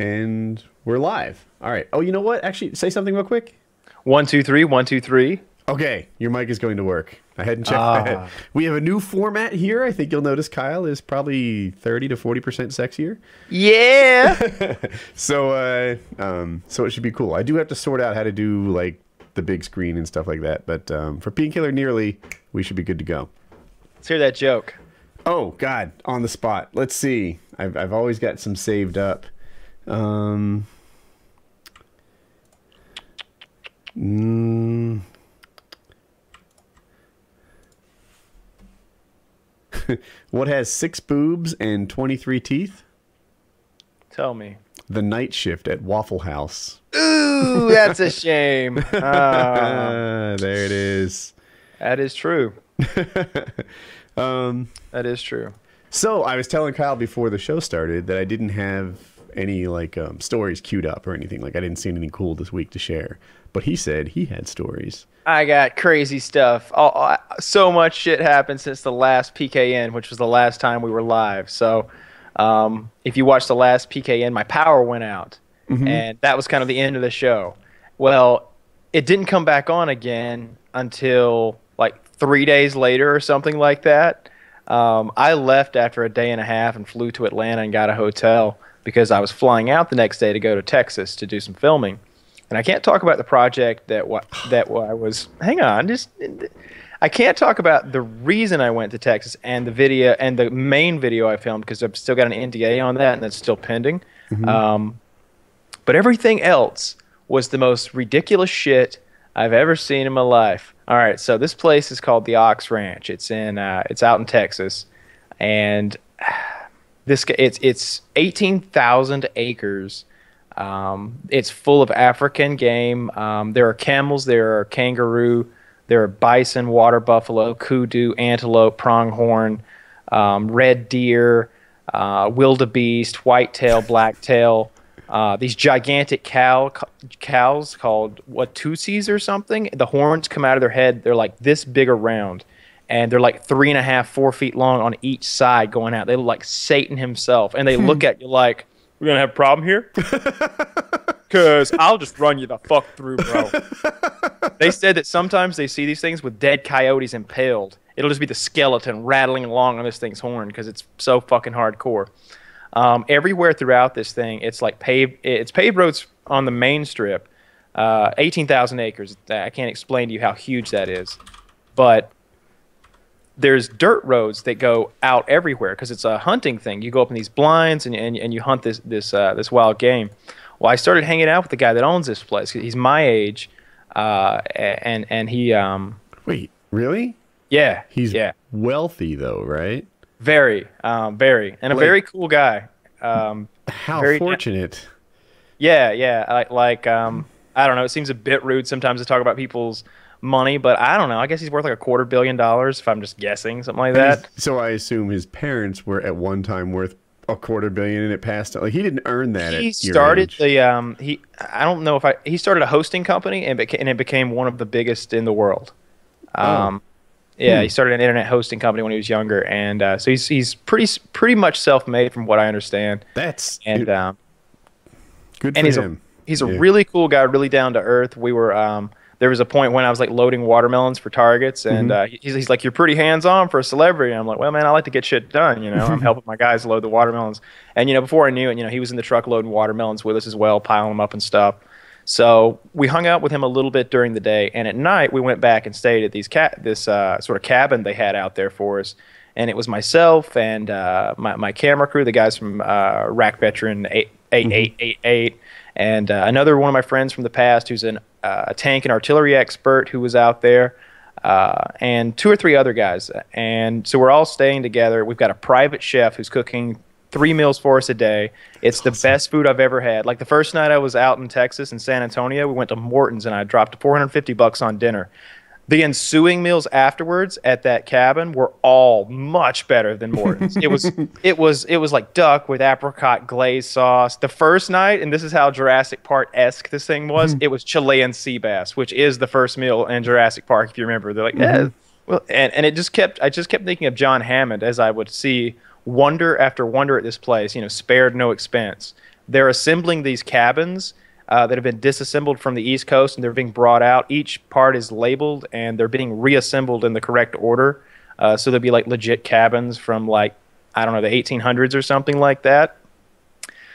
And we're live. All right. Oh, you know what? Actually, say something real quick. One, two, three, one, two, three. Okay, your mic is going to work. I hadn't checked that. We have a new format here. I think you'll notice Kyle is probably 30 to 40% sexier. Yeah. So, uh, um, so it should be cool. I do have to sort out how to do like the big screen and stuff like that. But um, for Painkiller Nearly, we should be good to go. Let's hear that joke. Oh God, on the spot. Let's see. I've I've always got some saved up. Um. mm. what has six boobs and twenty-three teeth? Tell me. The night shift at Waffle House. Ooh, that's a shame. Uh, Ah, there it is. that is true. Um. That is true. So I was telling Kyle before the show started that I didn't have any like um, stories queued up or anything. Like I didn't see anything cool this week to share. But he said he had stories. I got crazy stuff. Oh, so much shit happened since the last PKN, which was the last time we were live. So, um, if you watched the last PKN, my power went out, and that was kind of the end of the show. Well, it didn't come back on again until like three days later or something like that. Um, I left after a day and a half and flew to Atlanta and got a hotel because I was flying out the next day to go to Texas to do some filming. And I can't talk about the project that that I was. Hang on, just I can't talk about the reason I went to Texas and the video and the main video I filmed because I've still got an NDA on that and that's still pending. Um, but everything else was the most ridiculous shit I've ever seen in my life. All right, so this place is called the Ox Ranch. It's in uh, it's out in Texas, and this it's it's eighteen thousand acres. Um, it's full of African game. Um, there are camels, there are kangaroo, there are bison, water buffalo, kudu, antelope, pronghorn, um, red deer, uh, wildebeest, whitetail, blacktail. Uh, these gigantic cow cows called Watusis or something. The horns come out of their head. They're like this big around, and they're like three and a half, four feet long on each side going out. They look like Satan himself, and they look at you like, "We're gonna have a problem here." Cause I'll just run you the fuck through, bro. they said that sometimes they see these things with dead coyotes impaled. It'll just be the skeleton rattling along on this thing's horn because it's so fucking hardcore. Um, everywhere throughout this thing, it's like paved. It's paved roads on the main strip. Uh, Eighteen thousand acres. I can't explain to you how huge that is, but there's dirt roads that go out everywhere because it's a hunting thing. You go up in these blinds and, and, and you hunt this this uh, this wild game. Well, I started hanging out with the guy that owns this place. He's my age, uh, and and he um Wait, really? yeah He's yeah wealthy though, right? very um very and a Like- very cool guy. Um, How Very- fortunate. Yeah, yeah. Like, like um, I don't know. It seems a bit rude sometimes to talk about people's money, but I don't know. I guess he's worth like a quarter billion dollars if I'm just guessing, something like that. So I assume his parents were at one time worth a quarter billion and it passed like he didn't earn that He started the um, he. I don't know if I. He started a hosting company and beca- and it became one of the biggest in the world. Um, yeah, he started an internet hosting company when he was younger, and uh, so he's he's pretty pretty much self made from what I understand. That's And um, good and for he's a him. he's a Yeah. really cool guy, really down to earth. We were um, there was a point when I was like loading watermelons for targets, and Mm-hmm. uh, he's, he's like, "You're pretty hands on for a celebrity." And I'm like, "Well, man, I like to get shit done. You know, I'm helping my guys load the watermelons." And you know, before I knew it, you know, he was in the truck loading watermelons with us as well, piling them up and stuff. So we hung out with him a little bit during the day, and at night we went back and stayed at these cat this uh, sort of cabin they had out there for us. And it was myself and uh, my my camera crew, the guys from uh, Rack Veteran eight eight eight eight eight, and uh, another one of my friends from the past who's an, uh, a tank and artillery expert who was out there, uh, and two or three other guys. And so we're all staying together. We've got a private chef who's cooking three meals for us a day. It's the best food I've ever had. Like the first night I was out in Texas in San Antonio, we went to Morton's and I dropped 450 bucks on dinner. The ensuing meals afterwards at that cabin were all much better than Morton's. it was it was it was like duck with apricot glaze sauce. The first night, and this is how Jurassic Park esque this thing was. Hmm. it was Chilean sea bass, which is the first meal in Jurassic Park. If you remember, they're like, yeah, well, and and it just kept I just kept thinking of John Hammond as I would see wonder after wonder at this place. You know, spared no expense. they're assembling these cabins uh, that have been disassembled from the East Coast and they're being brought out. Each part is labeled and they're being reassembled in the correct order. Uh, so there'll be like legit cabins from like I don't know the 1800s or something like that.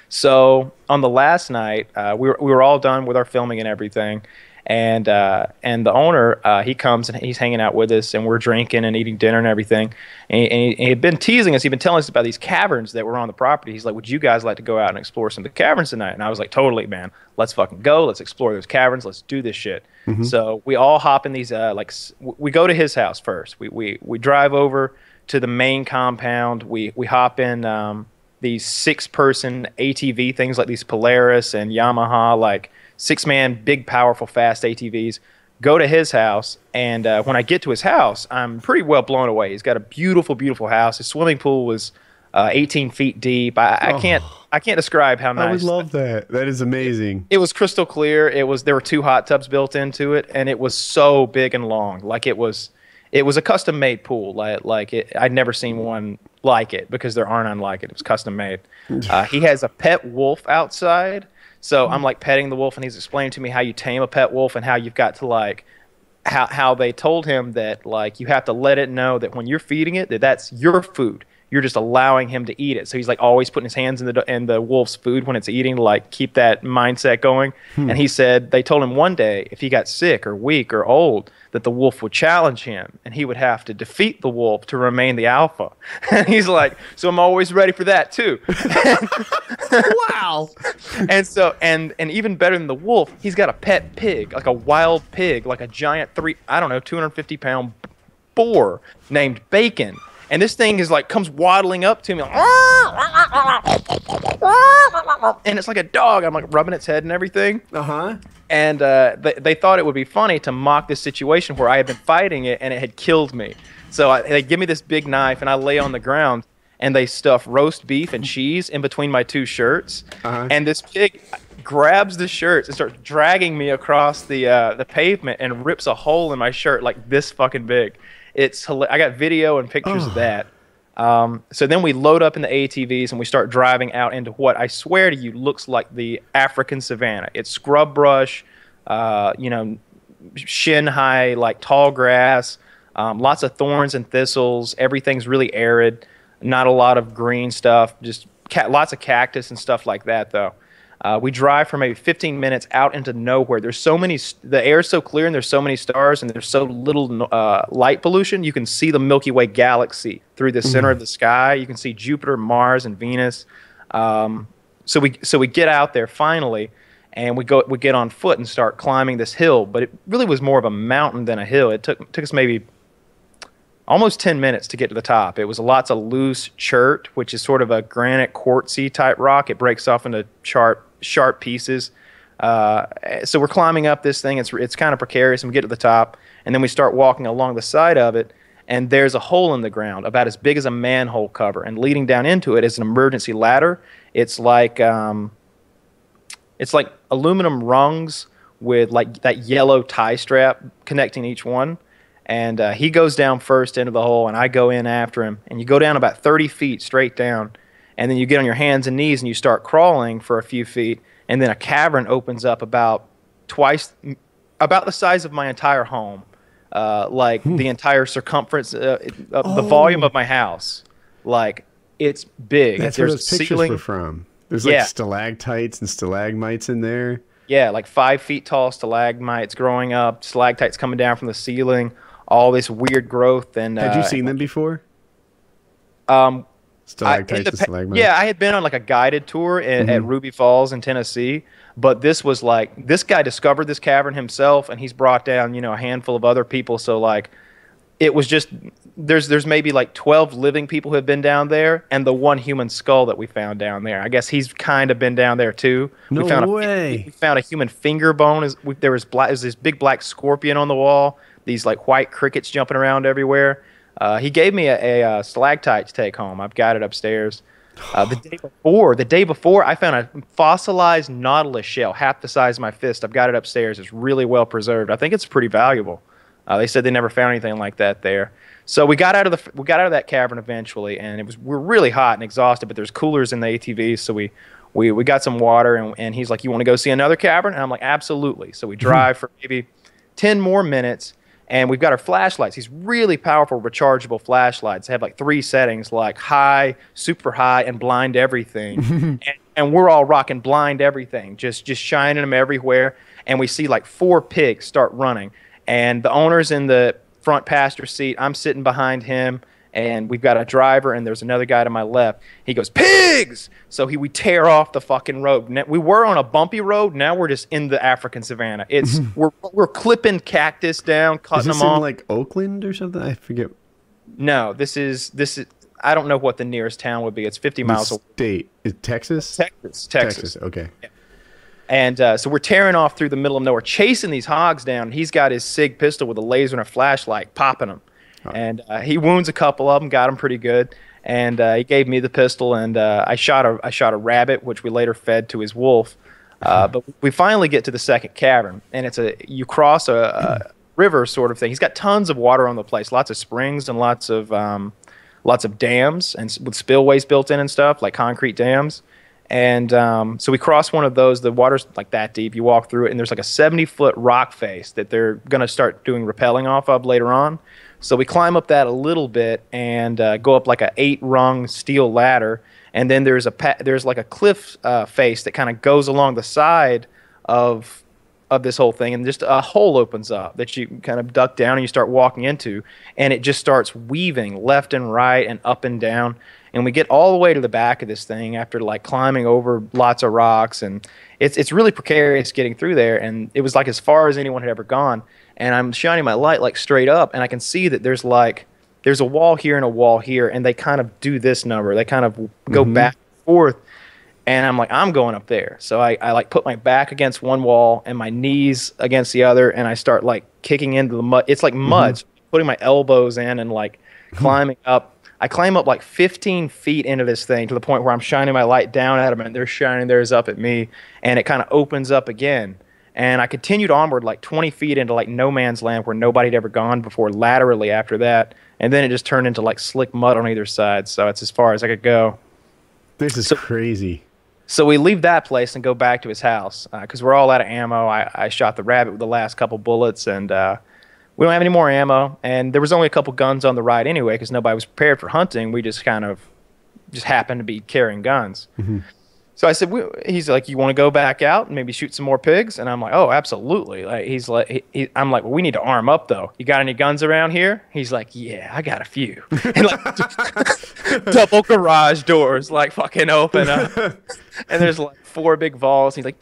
So on the last night, uh, we were we were all done with our filming and everything, and uh, and the owner uh, he comes and he's hanging out with us and we're drinking and eating dinner and everything. And he, and he, he had been teasing us. He'd been telling us about these caverns that were on the property. He's like would you guys like to go out and explore some of the caverns tonight? And i was like totally man. Let's fucking go. Let's explore those caverns. Let's do this shit. Mm-hmm. so we all hop in these uh, like we go to his house first. We, we we drive over to the main compound. We we hop in um, these six person ATV things like these Polaris and Yamaha, like six man, big, powerful, fast ATVs. Go to his house, and uh, when I get to his house, I'm pretty well blown away. He's got a beautiful, beautiful house. His swimming pool was uh, 18 feet deep. I, I can't, I can't describe how nice. I would love that. That is amazing. it was crystal clear. It was there were two hot tubs built into it, and it was so big and long. Like it was, it was a custom made pool. Like like it, I'd never seen one like it because there aren't unlike it. It was custom made. Uh, he has a pet wolf outside, so I'm mm-hmm. like petting the wolf, and he's explaining to me how you tame a pet wolf and how you've got to like. How, how they told him that like you have to let it know that when you're feeding it that that's your food you're just allowing him to eat it. So he's like always putting his hands in the in the wolf's food when it's eating to like keep that mindset going. Hmm. And he said they told him one day if he got sick or weak or old that the wolf would challenge him and he would have to defeat the wolf to remain the alpha. And he's like, so I'm always ready for that too. Wow. and so and and even better than the wolf, he's got a pet pig, like a wild pig, like a giant three I don't know, 250 pound boar named Bacon. And this thing is like comes waddling up to me, like, and it's like a dog. I'm like rubbing its head and everything. Uh huh. And uh, they, they thought it would be funny to mock this situation where I had been fighting it and it had killed me. So I, they give me this big knife and I lay on the ground and they stuff roast beef and cheese in between my two shirts. Uh-huh. And this pig grabs the shirts and starts dragging me across the uh, the pavement and rips a hole in my shirt like this fucking big. It's I got video and pictures of that. Um, so then we load up in the ATVs and we start driving out into what I swear to you looks like the African savannah. It's scrub brush, uh, you know, shin high, like tall grass, um, lots of thorns and thistles. Everything's really arid, not a lot of green stuff, just ca- lots of cactus and stuff like that, though. Uh, we drive for maybe 15 minutes out into nowhere. There's so many, the is so clear and there's so many stars and there's so little uh, light pollution. You can see the Milky Way galaxy through the center of the sky. You can see Jupiter, Mars, and Venus. Um, so we so we get out there finally, and we go we get on foot and start climbing this hill. But it really was more of a mountain than a hill. It took took us maybe almost 10 minutes to get to the top. It was lots of loose chert, which is sort of a granite quartzy type rock. It breaks off into sharp sharp pieces. Uh, so we're climbing up this thing. It's it's kind of precarious, and we get to the top, and then we start walking along the side of it. And there's a hole in the ground about as big as a manhole cover, and leading down into it is an emergency ladder. It's like um, it's like aluminum rungs with like that yellow tie strap connecting each one. And uh, he goes down first into the hole, and I go in after him. And you go down about 30 feet straight down, and then you get on your hands and knees and you start crawling for a few feet, and then a cavern opens up about twice, about the size of my entire home, uh, like the entire circumference uh, of the volume of my house. Like it's big. That's where There's those pictures ceiling. were from. There's like Yeah. stalactites and stalagmites in there. Yeah, like five feet tall stalagmites growing up, stalactites coming down from the ceiling, all this weird growth. And Had you uh, seen them before? Um, I- in Stalactites the pa- yeah, I had been on like a guided tour at, at Ruby Falls in Tennessee, but this was like this guy discovered this cavern himself, and he's brought down you know a handful of other people. So like, it was just there's there's maybe like 12 living people who have been down there, and the one human skull that we found down there. I guess he's kind of been down there too. No we found way. A, we found a human finger bone. Is there was black. Was this big black scorpion on the wall. These like white crickets jumping around everywhere. Uh, he gave me a, a, uh stalactite to take home. I've got it upstairs. Uh, the day before, the day before, I found a fossilized nautilus shell, half the size of my fist. I've got it upstairs. It's really well preserved. I think it's pretty valuable. Uh, they said they never found anything like that there. So we got out of the we got out of that cavern eventually, and it was we are really hot and exhausted. But there's coolers in the ATVs, so we we we got some water, and, and he's like, "You want to go see another cavern?" And I'm like, "Absolutely." So we mm-hmm. drive for maybe ten more minutes, and we've got our flashlights. These really powerful rechargeable flashlights. They have like three settings, like high, super high, and blind everything. and, and we're all rocking blind everything, just just shining them everywhere. And we see like four pigs start running, and the owner's in the front passenger seat. I'm sitting behind him and we've got a driver and there's another guy to my left. He goes, "Pigs!" So he we tear off the fucking road. Now, we were on a bumpy road. Now we're just in the African savannah. It's we're we're clipping cactus down, cutting them off. like Oakland or something? I forget. no, this is this is. I don't know what the nearest town would be. It's 50 The miles away. state is Texas. Texas, Texas. Okay. And uh, so we're tearing off through the middle of nowhere, chasing these hogs down. He's got his SIG pistol with a laser and a flashlight, popping them. And uh, he wounds a couple of them, got them pretty good. And uh, he gave me the pistol, and uh, I shot a I shot a rabbit, which we later fed to his wolf. Uh, but we finally get to the second cavern, and it's a you cross a, a river sort of thing. He's got tons of water on the place, lots of springs and lots of um, lots of dams and with spillways built in and stuff like concrete dams. And um, so we cross one of those. The water's like that deep. You walk through it, and there's like a 70 foot rock face that they're going to start doing rappelling off of later on. So we climb up that a little bit and uh, go up like a eight rung steel ladder. And then there's a pa- there's like a cliff uh, face that kind of goes along the side of of this whole thing, and just a hole opens up that you kind of duck down and you start walking into, and it just starts weaving left and right and up and down. And we get all the way to the back of this thing after like climbing over lots of rocks, and it's it's really precarious getting through there. And it was like as far as anyone had ever gone. And I'm shining my light like straight up, and I can see that there's like there's a wall here and a wall here, and they kind of do this number. They kind of go mm-hmm. back and forth and I'm like, I'm going up there. So I, I like put my back against one wall and my knees against the other, and I start like kicking into the mud. It's like mm-hmm. mud, so putting my elbows in and like climbing up. I climb up like 15 feet into this thing to the point where I'm shining my light down at them, and they're shining theirs up at me, and it kind of opens up again. And I continued onward like 20 feet into like no man's land where nobody had ever gone before, laterally after that. And then it just turned into like slick mud on either side. So it's as far as I could go. This is So- crazy. So we leave that place and go back to his house because we're all out of ammo. I, I shot the rabbit with the last couple bullets, and uh, we don't have any more ammo. And there was only a couple guns on the ride anyway because nobody was prepared for hunting. We just kind of just happened to be carrying guns. So I said, we, he's like, you want to go back out and maybe shoot some more pigs? And I'm like, oh, absolutely. Like he's like, he, he, I'm like, well, we need to arm up though. You got any guns around here? He's like, yeah, I got a few. And like double garage doors like fucking open up, and there's like four big balls. He's like,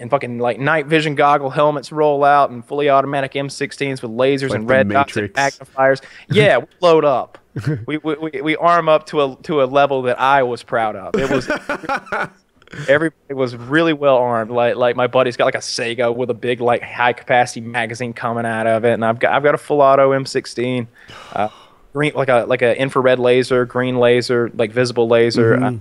and fucking like night vision goggle helmets roll out and fully automatic M16s with lasers Like and red dots and magnifiers. Yeah, we load up. we, we, we, we arm up to a to a level that I was proud of. It was everybody was really well armed. Like like my buddy's got like a Saiga with a big like high capacity magazine coming out of it, and I've got I've got a full auto M16, uh, green like a like a infrared laser, green laser, like visible laser, uh,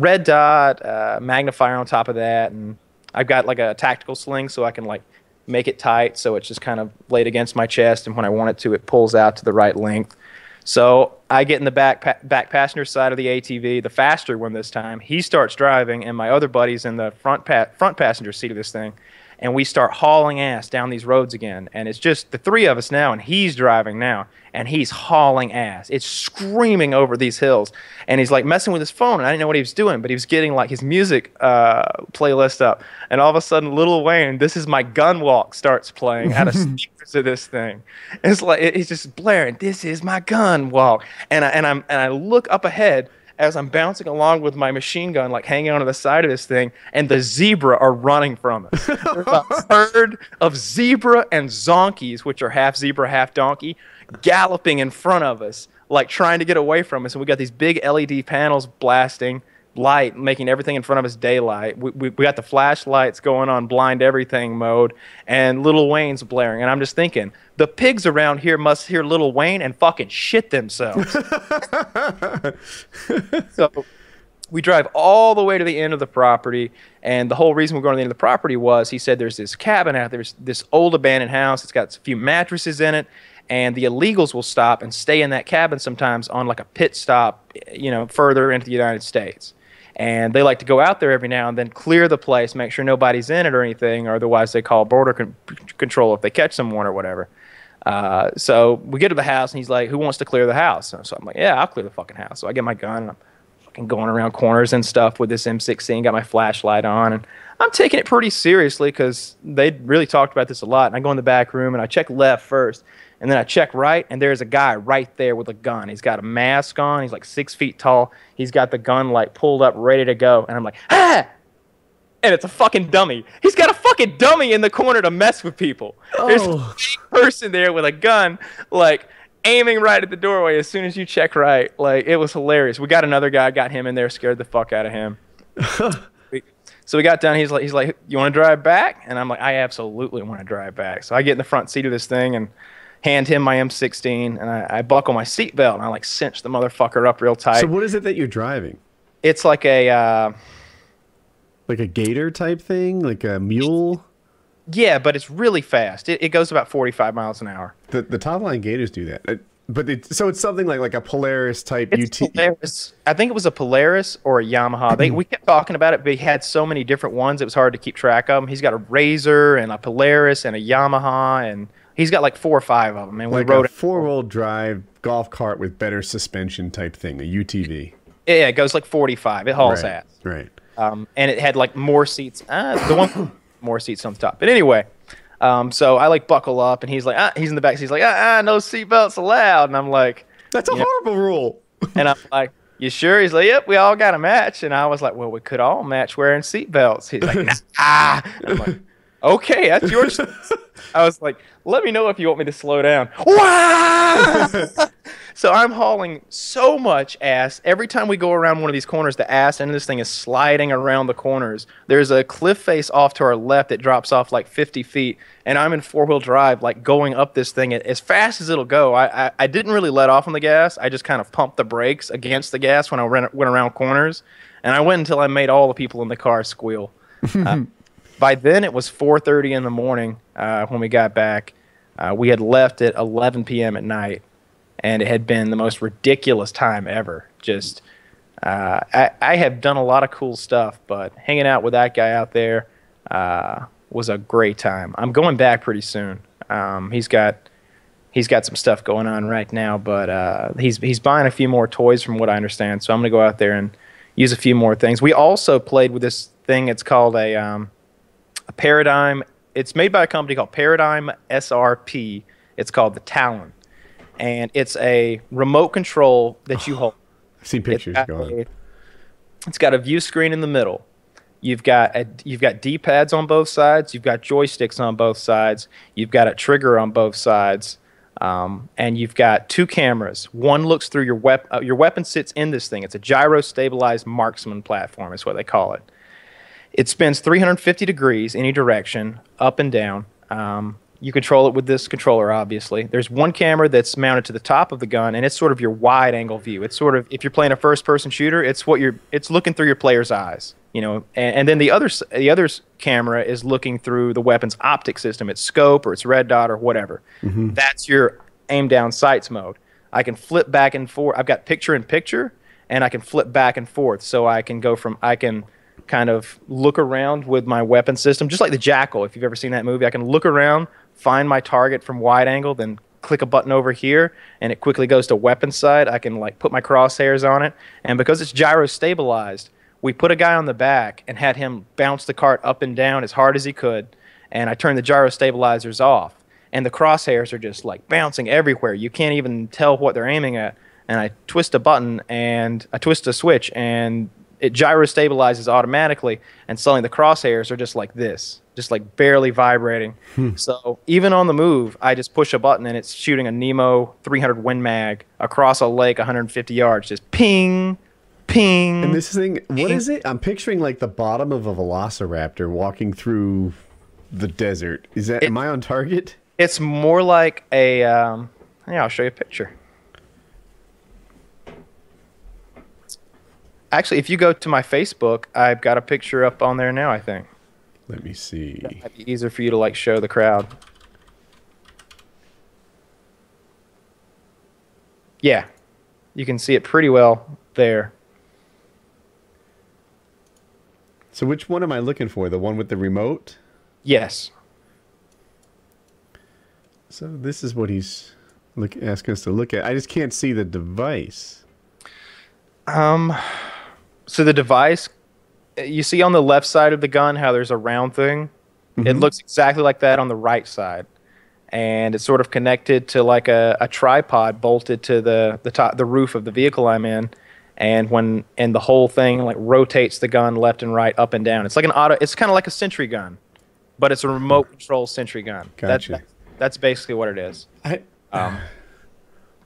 red dot, uh, magnifier on top of that, and I've got like a tactical sling so I can like make it tight so it's just kind of laid against my chest, and when I want it to, it pulls out to the right length. So I get in the back pa- back passenger side of the ATV, the faster one this time. He starts driving, and my other buddy's in the front pa- front passenger seat of this thing, and we start hauling ass down these roads again. And it's just the three of us now, and he's driving now, and he's hauling ass. It's screaming over these hills, and he's like messing with his phone, and I didn't know what he was doing, but he was getting like his music uh, playlist up, and all of a sudden, Lil Wayne, "This Is My Gun Walk" starts playing out of speakers of this thing. It's like it- it's just blaring, "This is my gun walk," and I, and I'm and I look up ahead as I'm bouncing along with my machine gun, like hanging onto the side of this thing, and the zebra are running from us. There's a herd of zebra and zonkies, which are half zebra, half donkey, galloping in front of us, like trying to get away from us. And we got these big LED panels blasting light, making everything in front of us daylight. We, we, we got the flashlights going on blind everything mode, and Lil Wayne's blaring. And I'm just thinking, the pigs around here must hear Lil Wayne and fucking shit themselves. so we drive all the way to the end of the property and the whole reason we're going to the end of the property was he said there's this cabin out there there's this old abandoned house it's got a few mattresses in it and the illegals will stop and stay in that cabin sometimes on like a pit stop, you know, further into the United States. And they like to go out there every now and then, clear the place, make sure nobody's in it or anything, or otherwise they call border con- control if they catch someone or whatever. Uh, so we get to the house and he's like, "Who wants to clear the house?" So I'm like, "Yeah, I'll clear the fucking house." So I get my gun and I'm fucking going around corners and stuff with this M16, got my flashlight on, and I'm taking it pretty seriously because they really talked about this a lot. And I go in the back room and I check left first, and then I check right, and there's a guy right there with a gun. He's got a mask on. He's like six feet tall. He's got the gun like pulled up, ready to go. And I'm like, ah! And it's a fucking dummy. He's got a fucking dummy in the corner to mess with people. There's a Oh. person there with a gun, like aiming right at the doorway as soon as you check right. Like it was hilarious. We got another guy, got him in there, scared the fuck out of him. So we got done. He's like, he's like, you want to drive back? And I'm like, I absolutely want to drive back. So I get in the front seat of this thing and hand him my M16, and I, I buckle my seatbelt and I like cinch the motherfucker up real tight. So what is it that you're driving? it's like a, uh, Like a gator type thing, like a mule. yeah, but it's really fast. It, it goes about 45 miles an hour. The the top line gators do that. Uh, But it, so it's something like like a Polaris type It's UT. Polaris. I think it was a Polaris or a Yamaha. They we kept talking about it, but he had so many different ones. It was hard to keep track of them. He's got a RZR and a Polaris and a Yamaha, and he's got like four or five of them. And we rode a four wheel drive golf cart with better suspension type thing, a UTV. Yeah, it goes like 45. It hauls right. ass. Right. Um, and it had like more seats. Uh, the one more seats on the top. But anyway, um, so I like buckle up, and he's like, ah, he's in the back. So he's like, ah, ah no seatbelts allowed. And I'm like, That's a horrible rule. and I'm like, you sure? He's like, yep, we all got a match. And I was like, well, we could all match wearing seatbelts. He's like, nah. I'm like, okay, that's your. choice." I was like, let me know if you want me to slow down. So I'm hauling so much ass. Every time we go around one of these corners, the ass end of this thing is sliding around the corners. There's a cliff face off to our left that drops off like 50 feet, and I'm in four wheel drive, like going up this thing as fast as it'll go. I, I, I didn't really let off on the gas. I just kind of pumped the brakes against the gas when I ran, went around corners, and I went until I made all the people in the car squeal. Uh, by then it was 4:30 in the morning uh, when we got back. Uh, we had left at 11 p.m. at night, and it had been the most ridiculous time ever. Just, uh, I, I have done a lot of cool stuff, but hanging out with that guy out there uh, was a great time. I'm going back pretty soon. Um, he's got he's got some stuff going on right now, but uh, he's he's buying a few more toys from what I understand. So I'm gonna go out there and use a few more things. We also played with this thing. It's called a um, Paradigm. It's made by a company called Paradigm SRP. It's called the Talon, and it's a remote control that you hold. I've seen pictures. got, Go on. a, it's got a view screen in the middle. You've got a, you've got D-pads on both sides. You've got joysticks on both sides. You've got a trigger on both sides, um, and you've got two cameras. One looks through your weapon. Uh, your weapon sits in this thing. It's a gyro-stabilized marksman platform. Is what they call it. It spins 350 degrees any direction, up and down. Um, you control it with this controller, obviously. There's one camera that's mounted to the top of the gun, and it's sort of your wide angle view. It's sort of if you're playing a first person shooter, it's what you're it's looking through your player's eyes, you know. And, and then the other the other camera is looking through the weapon's optic system, its scope or its red dot or whatever. That's your aim down sights mode. I can flip back and forth. I've got picture in picture, and I can flip back and forth, so I can go from I can kind of look around with my weapon system, just like the Jackal. If you've ever seen that movie, I can look around, find my target from wide angle, then click a button over here, and it quickly goes to weapon side. I can like put my crosshairs on it, and because it's gyro stabilized, we put a guy on the back and had him bounce the cart up and down as hard as he could, and I turned the gyro stabilizers off, and the crosshairs are just like bouncing everywhere. You can't even tell what they're aiming at. And I twist a button and I twist a switch and it gyro stabilizes automatically and suddenly the crosshairs are just like this just like barely vibrating so even on the move i just push a button and it's shooting a nemo 300 win mag across a lake 150 yards just ping ping And this thing, what is it? I'm picturing like the bottom of a velociraptor walking through the desert. Is that? am I on target? it's more like a um, yeah i'll show you a picture actually if you go to my facebook i've got a picture up on there now i think Let me see. Might be easier for you to like show the crowd. Yeah, you can see it pretty well there. So which one am I looking for? The one with the remote? Yes. So this is what he's look asking us to look at. I just can't see the device. Um, so the device, you see on the left side of the gun how there's a round thing. It looks exactly like that on the right side, and it's sort of connected to like a, a tripod bolted to the the top the roof of the vehicle I'm in. And when and the whole thing like rotates the gun left and right, up and down. It's like an auto. It's kind of like a sentry gun, but it's a remote control sentry gun. That- Gotcha. that- that's basically what it is. I Um,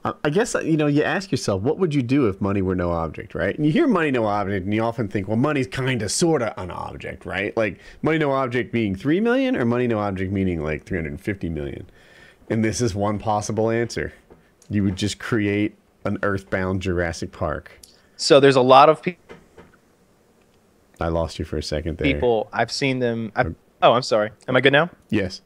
I guess uh, you know you ask yourself, what would you do if money were no object, right? And you hear money no object, and you often think, well, money's kind of sort of an object, right? Like money no object being three million, or money no object meaning like three hundred and fifty million. And this is one possible answer. You would just create an earthbound Jurassic Park. so there's a lot of people. I lost you for a second there. people. I've seen them. I've, uh, oh, I'm sorry. Am I good now? Yes.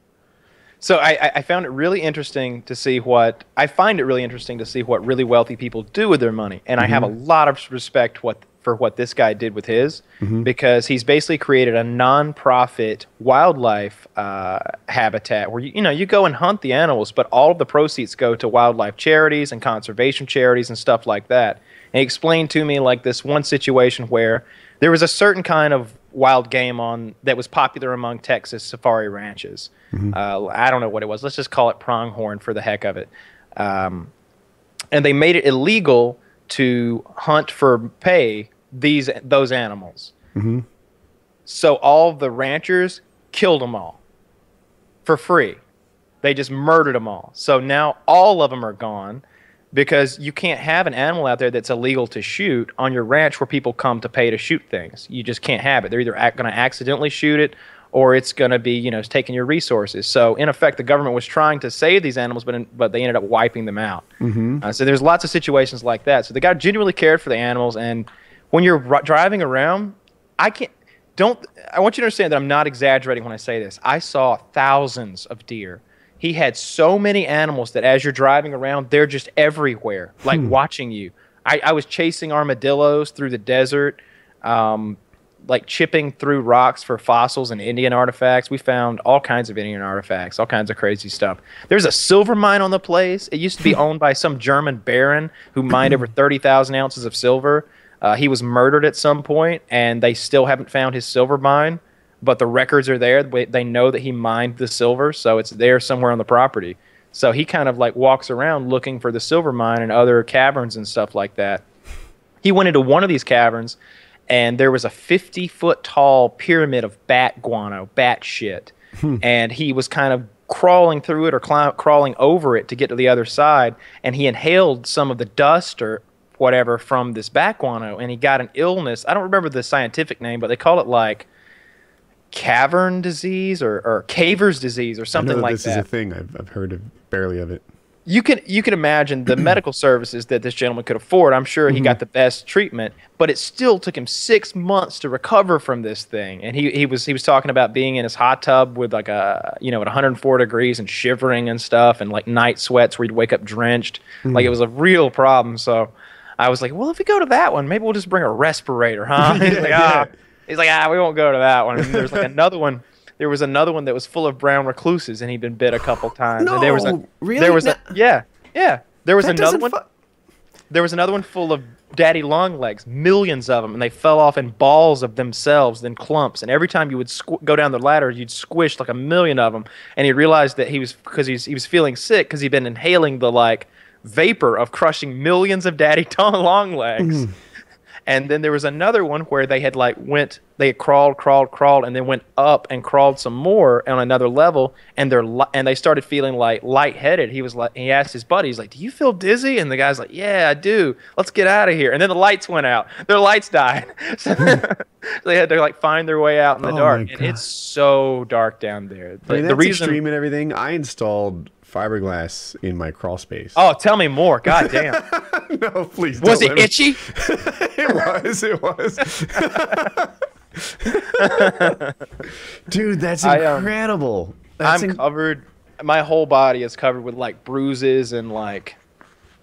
So I, I- found it really interesting to see what I find it really interesting to see what really wealthy people do with their money, and I have a lot of respect what for what this guy did with his because he's basically created a non-profit wildlife uh, habitat where you, you know you go and hunt the animals, but all of the proceeds go to wildlife charities and conservation charities and stuff like that. And he explained to me like this one situation where there was a certain kind of wild game on that was popular among Texas safari ranches. Uh, I don't know what it was. Let's just call it pronghorn for the heck of it. Um, and they made it illegal to hunt for pay these those animals. So all the ranchers killed them all for free. They just murdered them all. So now all of them are gone because you can't have an animal out there that's illegal to shoot on your ranch where people come to pay to shoot things. You just can't have it. They're either going to accidentally shoot it or it's going to be, you know, taking your resources. So in effect, the government was trying to save these animals, but in, but they ended up wiping them out. Uh, so there's lots of situations like that. So the guy genuinely cared for the animals, and when you're r- driving around, I can't. Don't. I want you to understand that I'm not exaggerating when I say this. I saw thousands of deer. He had so many animals that as you're driving around, they're just everywhere, like watching you. I, I was chasing armadillos through the desert, um, like chipping through rocks for fossils and Indian artifacts. We found all kinds of Indian artifacts, all kinds of crazy stuff. There's a silver mine on the place. It used to be owned by some German baron who mined over 30,000 ounces of silver. Uh, he was murdered at some point, and they still haven't found his silver mine. But the records are there. They they know that he mined the silver, so it's there somewhere on the property. So he kind of like walks around looking for the silver mine and other caverns and stuff like that. He went into one of these caverns, and there was a 50 foot tall pyramid of bat guano, bat shit. Hmm. And he was kind of crawling through it or cli- crawling over it to get to the other side. And he inhaled some of the dust or whatever from this bat guano, and he got an illness. I don't remember the scientific name, but they call it like cavern disease or, or caver's disease or something that like this is a thing. I've, I've heard of barely of it. you can you can imagine the medical services that this gentleman could afford. I'm sure he got the best treatment, but it still took him six months to recover from this thing. And he, he was he was talking about being in his hot tub with like a you know at 104 degrees and shivering and stuff, and like night sweats where he'd wake up drenched. Like it was a real problem. So I was like, well, if we go to that one, maybe we'll just bring a respirator, huh? he's like, ah, he's like, ah, we won't go to that one. And there's like another one. There was another one that was full of brown recluses, and he'd been bit a couple times. and there was a No, really? there was a yeah yeah. There was That another one. there was another one full of daddy long legs, millions of them, and they fell off in balls of themselves, then clumps. And every time you would squ- go down the ladder, you'd squish like a million of them. And he realized that he was because he's he was feeling sick because he'd been inhaling the like vapor of crushing millions of daddy long legs. And then there was another one where they had like went, they had crawled, crawled, crawled, and then went up and crawled some more on another level, and they're li- and they started feeling like lightheaded. He was like, he asked his buddy, he's like, "Do you feel dizzy?" And the guy's like, "Yeah, I do. Let's get out of here." And then the lights went out. Their lights died, so hmm. they had to like find their way out in the Oh dark. And it's so dark down there. The, I mean, the that's reason. extreme and everything. I installed fiberglass in my crawl space. Oh, tell me more. God damn. no, please. Was don't it itchy? it was. It was. Dude, that's I, um, incredible. That's I'm in- covered. My whole body is covered with like bruises and like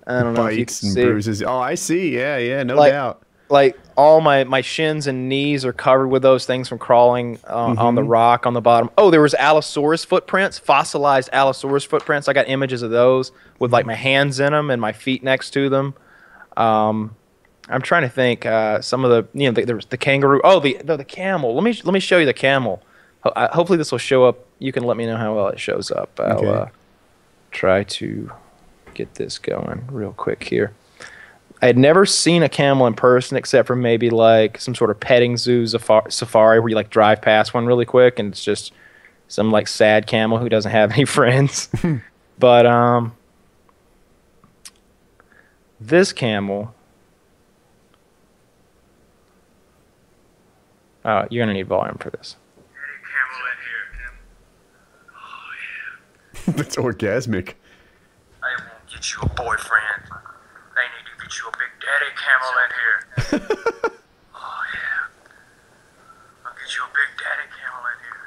I don't know Bites and see. bruises. Oh, I see. Yeah, yeah, no Like- doubt. Like all my my shins and knees are covered with those things from crawling uh, on the rock on the bottom. Oh, there was Allosaurus footprints, fossilized Allosaurus footprints. I got images of those with like my hands in them and my feet next to them. Um, I'm trying to think. Uh, some of the you know the, there was the kangaroo. Oh, the, the the camel. Let me let me show you the camel. Ho- uh, hopefully this will show up. You can let me know how well it shows up. I'll Okay. uh, try to get this going real quick here. I had never seen a camel in person except for maybe like some sort of petting zoo safa- safari where you like drive past one really quick and it's just some like sad camel who doesn't have any friends. but um this camel Oh, you're gonna need volume for this. That's orgasmic. I won't get you a boyfriend. I get you a big daddy camel in here. oh yeah. I'll get you a big daddy camel in here.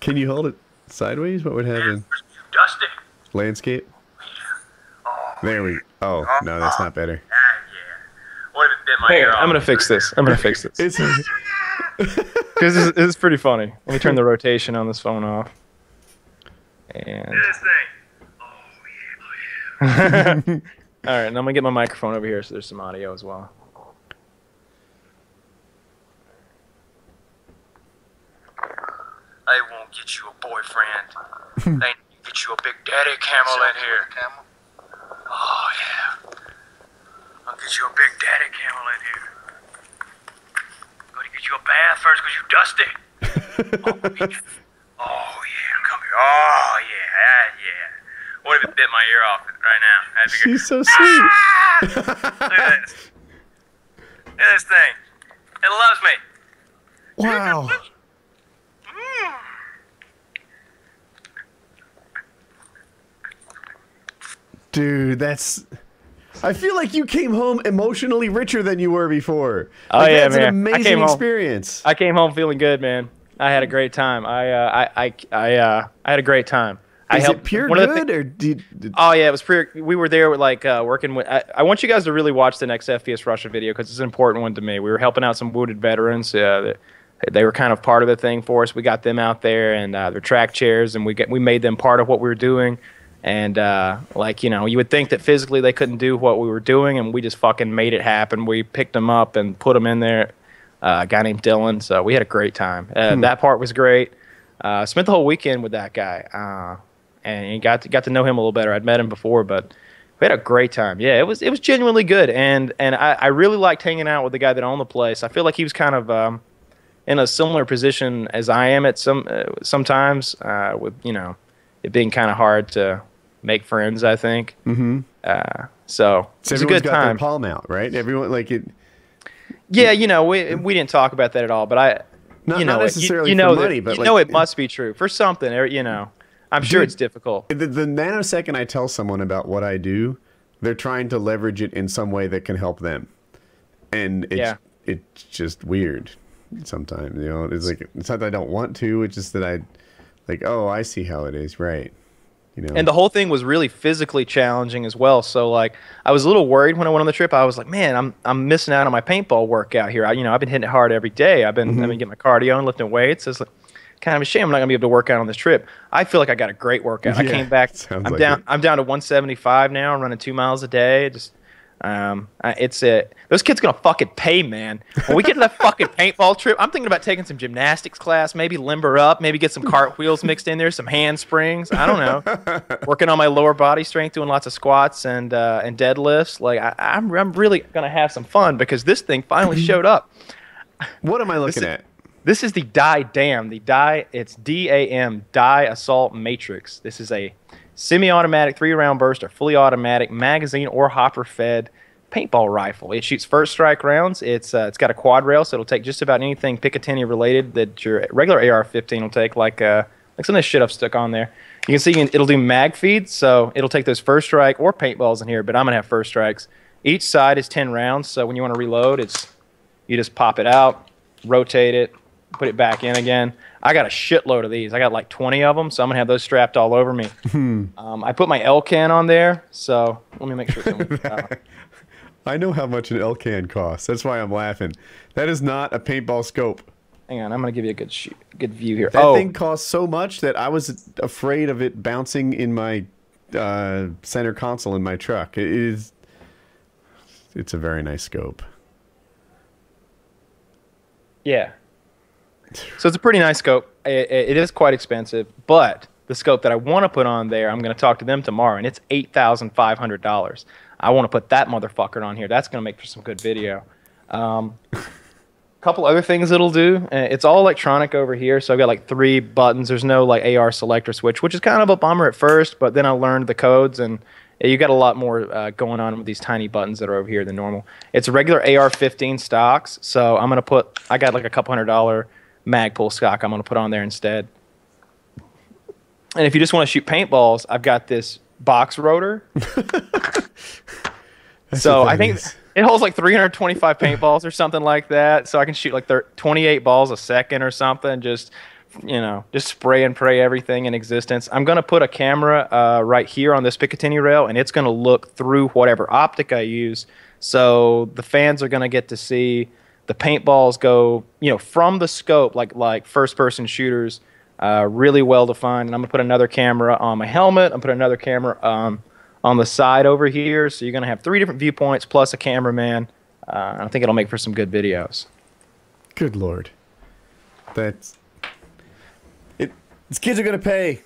Can you hold it sideways? What would happen? First you dust it. Landscape. There we. Oh no, that's not better. Ah yeah. What if it bit my Hey, ear I'm gonna fix this. I'm gonna fix this. It's Because this, is- this is pretty funny. Let me turn the rotation on this phone off. And this thing. Oh yeah. Oh yeah. all right, and I'm gonna get my microphone over here so there's some audio as well. I won't get you a boyfriend. I need to get you a big daddy camel in here. Oh yeah. I'll get you a big daddy camel in here. Gotta get you a bath first because you dusty. oh, get you- oh, yeah, come here. Oh yeah, yeah. What if it bit my ear off right now? That'd be good. she's so sweet. Look at this. Look at this thing. It loves me. Wow. Dude, that's. I feel like you came home emotionally richer than you were before. Oh, Like, yeah, that's man. I an amazing came home- experience. I came home feeling good, man. I had a great time. I uh, I I I, uh, I had a great time. I Is helped it pure one good or did? did Oh yeah, it was pure. We were there, with, like uh, working with. I, I want you guys to really watch the next FPS Russia video because it's an important one to me. We were helping out some wounded veterans. Uh, they, they were kind of part of the thing for us. We got them out there and uh, their track chairs, and we get we made them part of what we were doing. And uh, like you know, you would think that physically they couldn't do what we were doing, and we just fucking made it happen. We picked them up and put them in there. Uh, a guy named Dylan. So we had a great time. Uh, That part was great. Uh, spent the whole weekend with that guy. Uh, and you got to, got to know him a little better. I'd met him before, but we had a great time. Yeah, it was it was genuinely good, and and I, I really liked hanging out with the guy that owned the place. I feel like he was kind of um, in a similar position as I am at some uh, sometimes uh, with you know it being kind of hard to make friends. I think. Mm-hmm. Uh, so it was a good got time. their palm out, right? Everyone like it. Yeah, you know, we we didn't talk about that at all, but I, Not- you know, not it- necessarily you, for know, that- money, but you like- know, it must be true for something. or, You know, I'm sure Dude, it's difficult. The, the nanosecond I tell someone about what I do, they're trying to leverage it in some way that can help them, and it's Yeah. it's just weird sometimes. You know, it's like it's not that I don't want to. It's just that I like. Oh, I see how it is. Right. You know. And the whole thing was really physically challenging as well. So like, I was a little worried when I went on the trip. I was like, man, I'm I'm missing out on my paintball workout here. I, you know, I've been hitting it hard every day. I've been I've been getting my cardio and lifting weights. It's like, kind of a shame I'm not gonna be able to work out on this trip. I feel like I got a great workout. I came back. I'm like down. it. I'm down to 175 now. I'm running two miles a day. Just. Um, I- it's it. Those kids gonna fucking pay, man. When we get to that fucking paintball trip, I'm thinking about taking some gymnastics class, maybe limber up, maybe get some cartwheels mixed in there, some handsprings. I don't know working on my lower body strength, doing lots of squats and uh, and deadlifts. Like I, I'm, I'm really gonna have some fun because this thing finally showed up. what am I looking at? This is the Dye DAM. The Dye, it's D A M, Dye Assault Matrix. This is a semi-automatic three-round burst or fully automatic magazine or hopper-fed paintball rifle. It shoots first strike rounds. It's uh, it's got a quad rail, so it'll take just about anything Picatinny related that your regular AR-15 will take, like uh, like some of the shit I've stuck on there. You can see it'll do mag feeds, so it'll take those first strike or paintballs in here. But I'm gonna have first strikes. Each side is 10 rounds, so when you want to reload, it's you just pop it out, rotate it, put it back in again. I got a shitload of these. I got like 20 of them, so I'm gonna have those strapped all over me. um, I put my Elcan on there, so let me make sure. I know how much an Elcan costs. That's why I'm laughing. That is not a paintball scope. hang on, I'm gonna give you a good good view here. That oh, thing costs so much that I was afraid of it bouncing in my uh, center console in my truck. It is. It's a very nice scope. Yeah. So it's a pretty nice scope. It, it is quite expensive, but the scope that I want to put on there, I'm going to talk to them tomorrow, and it's eight thousand five hundred dollars. I want to put that motherfucker on here. That's going to make for some good video. Um, couple other things it'll do. Uh, It's all electronic over here, so I've got like three buttons. There's no like AR selector switch, which is kind of a bummer at first, but then I learned the codes and you got a lot more uh, going on with these tiny buttons that are over here than normal. It's regular AR-15 stocks, so I'm gonna put. I got like a couple hundred dollar Magpul stock. I'm gonna put on there instead. And if you just want to shoot paintballs, I've got this box rotor. so I think is. it holds like 325 paintballs or something like that. So I can shoot like thir- 28 balls a second or something. Just you know, just spray and pray everything in existence. I'm gonna put a camera uh, right here on this Picatinny rail, and it's gonna look through whatever optic I use. So the fans are gonna get to see the paintballs go, you know, from the scope, like like first person shooters, uh, really well defined. And I'm gonna put another camera on my helmet. I'm gonna put another camera um, on the side over here. So you're gonna have three different viewpoints plus a cameraman. Uh, I think it'll make for some good videos. Good lord. That's. It. These kids are gonna pay.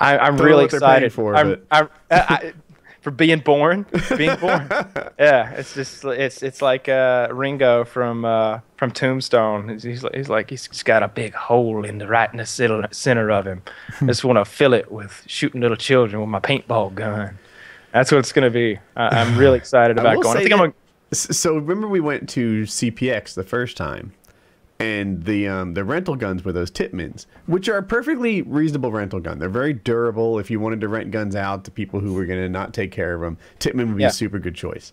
I, I'm Don't really what they're paying excited for, I'm, but- I, I, I, for being born, being born. yeah, it's just it's it's like uh, Ringo from uh, from Tombstone. He's, he's, like, he's like he's got a big hole in the right in the center, center of him. I just want to fill it with shooting little children with my paintball gun. That's what it's gonna be. I, I'm really excited about will going. I think I'm that- gonna. So remember we went to CPX the first time, and the um, the rental guns were those Tippmanns, which are a perfectly reasonable rental gun. They're very durable. If you wanted to rent guns out to people who were going to not take care of them, Tippmann would be Yeah. a super good choice.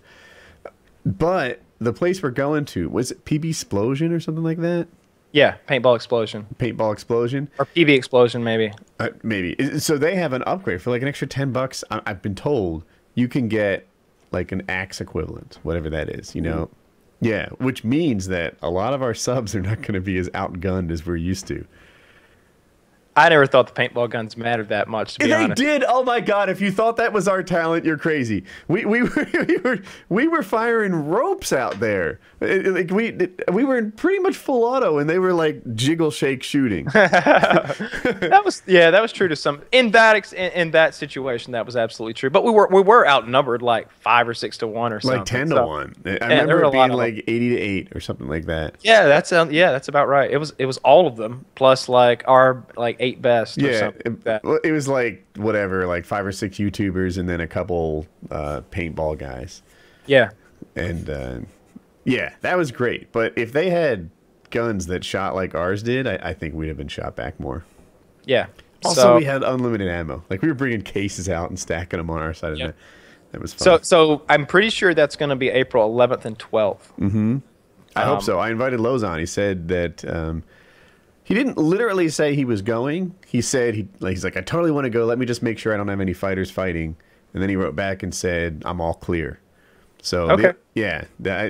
But the place we're going to was it PB Explosion or something like that? Yeah, paintball explosion Paintball Explosion. or PB explosion maybe. Uh, maybe. So they have an upgrade for like an extra 10 bucks. I- I've been told you can get like an axe equivalent, whatever that is, you know? Yeah, which means that a lot of our subs are not going to be as outgunned as we're used to. I never thought the paintball guns mattered that much. To be they honest. did. Oh my god! If you thought that was our talent, you're crazy. We we were we were, we were firing ropes out there. It- like we we were in pretty much full auto, and they were like jiggle shake shooting. that was yeah, that was true to some in that ex, in, in that situation. That was absolutely true. But we were we were outnumbered like five or six to one or something. like ten to so- one. I there remember it being them. like eighty to eight or something like that. Yeah, that's um, yeah, that's about right. It was it was all of them plus like our like eight best. Or Yeah, something like it, that. it was like whatever, like five or six YouTubers and then a couple uh, paintball guys, yeah. and uh, yeah, that was great. But if they had guns that shot like ours did, I, I think we'd have been shot back more. Yeah. Also, so, we had unlimited ammo. Like we were bringing cases out and stacking them on our side of Yep. the. That was fun. so so I'm pretty sure that's going to be April 11th and 12th. Mm-hmm. I hope um, so. I invited Lowe's on. He said that um, he didn't literally say he was going. He said he like he's like I totally want to go. Let me just make sure I don't have any fighters fighting. And then he wrote back and said I'm all clear. So Okay. the- yeah, that, I,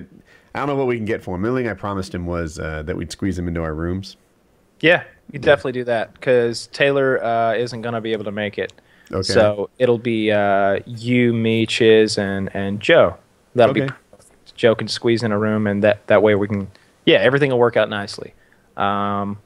I don't know what we can get for him. The only thing I promised him was uh, that we'd squeeze him into our rooms. Yeah, you definitely do that because Taylor uh, isn't going to be able to make it. Okay. So it'll be uh, you, me, Chiz, and and Joe. That'll be Okay. perfect. Joe can squeeze in a room, and that that way we can. Yeah, everything will work out nicely. Um,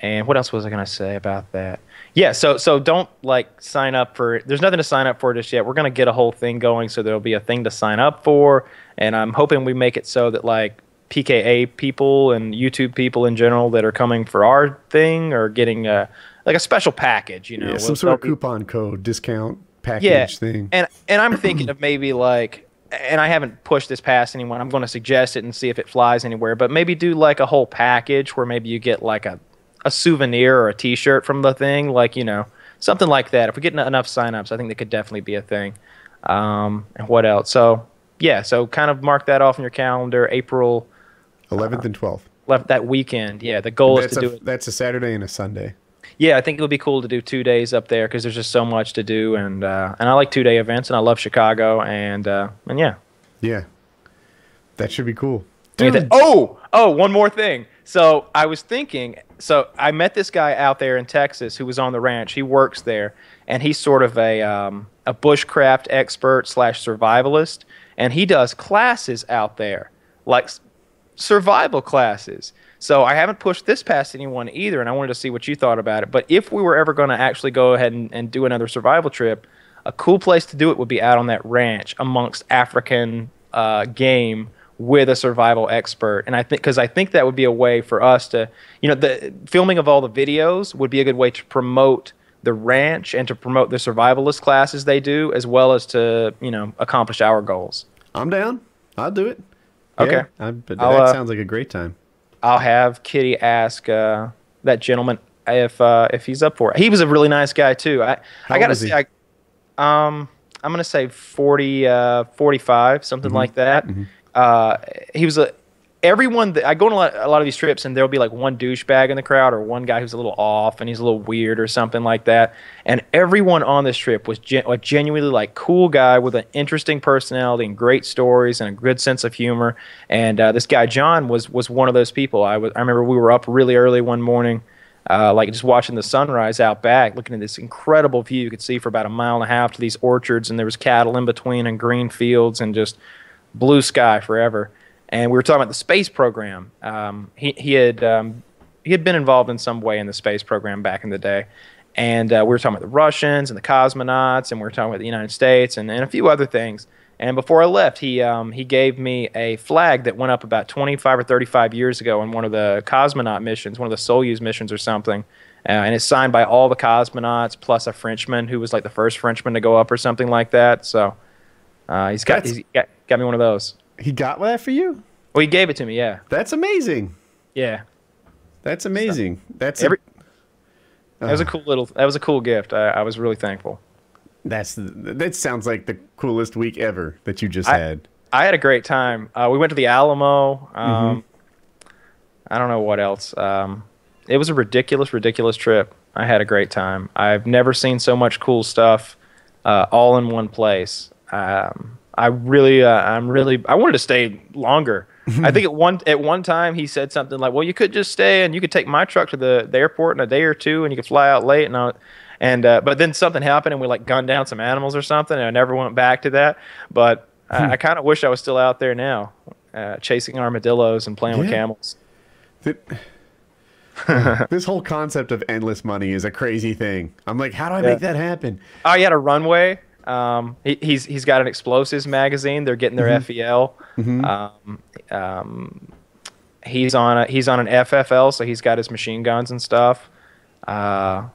and what else was I gonna say about that? Yeah, so so don't like sign up for. There's nothing to sign up for just yet. We're gonna get a whole thing going, so there'll be a thing to sign up for, and I'm hoping we make it so that like PKA people and YouTube people in general that are coming for our thing are getting a like a special package. You know, Yeah, some We'll- sort of coupon code discount package yeah, thing. And and I'm thinking of maybe like, and I haven't pushed this past anyone. I'm going to suggest it and see if it flies anywhere. But maybe do like a whole package where maybe you get like a a souvenir or a T-shirt from the thing, like you know something like that. If we get en- enough signups, I think that could definitely be a thing. Um, and what else? So yeah, so kind of mark that off in your calendar. April 11th and 12th. left that weekend. Yeah, the goal is to a, do it. that's a Saturday and a Sunday. Yeah, I think it would be cool to do two days up there because there's just so much to do, and uh, and I like two day events, and I love Chicago, and uh, and yeah. Yeah. That should be cool. Look at that. Dude, Oh, oh, one more thing. So I was thinking. So I met this guy out there in Texas who was on the ranch. He works there, and he's sort of a um, a bushcraft expert slash survivalist, and he does classes out there, like survival classes. So I haven't pushed this past anyone either, and I wanted to see what you thought about it. But if we were ever going to actually go ahead and, and do another survival trip, a cool place to do it would be out on that ranch amongst African uh, game with a survival expert. And I think because I think that would be a way for us to, you know, the filming of all the videos would be a good way to promote the ranch and to promote the survivalist classes they do, as well as to you know accomplish our goals. I'm down. I'll do it. Okay. Yeah, I'm- but I'll, that uh, sounds like a great time. I'll have Kitty ask uh, that gentleman if uh, if he's up for it. He was a really nice guy too. I How I gotta say. I, um, I'm gonna say 40, uh, 45, something Mm-hmm. like that. Uh, he was a everyone that I go on a lot, a lot of these trips and there'll be like one douchebag in the crowd or one guy who's a little off and he's a little weird or something like that. And everyone on this trip was gen- a genuinely like cool guy with an interesting personality and great stories and a good sense of humor. And uh, this guy John was was one of those people. I was I remember we were up really early one morning. Uh, like just watching the sunrise out back, looking at this incredible view you could see for about a mile and a half to these orchards, and there was cattle in between and green fields and just blue sky forever. And we were talking about the space program. Um, he he had um, he had been involved in some way in the space program back in the day, and uh, we were talking about the Russians and the cosmonauts, and we were talking about the United States and, and a few other things. And before I left, he um, he gave me a flag that went up about 25 or 35 years ago on one of the cosmonaut missions, one of the Soyuz missions or something. Uh, and it's signed by all the cosmonauts plus a Frenchman who was like the first Frenchman to go up or something like that. So uh, he's got That's- he's got, got me one of those. He got that for you? Well, he gave it to me. Yeah, That's amazing. yeah. That's amazing. That's Every a, that was a cool little that was a cool gift. I, I was really thankful. that's that sounds like the coolest week ever that you just I- had. I had a great time. Uh, we went to the Alamo. Um, I don't know what else. Um, it was a ridiculous, ridiculous trip. I had a great time. I've never seen so much cool stuff uh, all in one place. Um, I really, uh, I'm really, I wanted to stay longer. I think at one at one time he said something like, "Well, you could just stay and you could take my truck to the, the airport in a day or two, and you could fly out late." And I, and uh, but then something happened and we like gunned down some animals or something, and I never went back to that. But I, I kind of wish I was still out there now, uh, chasing armadillos and playing with camels. That- this whole concept of endless money is a crazy thing. I'm like, how do I Yeah. make that happen? Oh, you had a runway. Um, he, he's he's got an explosives magazine. They're getting their FEL. Um, um, he's on a, he's on an FFL, so he's got his machine guns and stuff. Uh,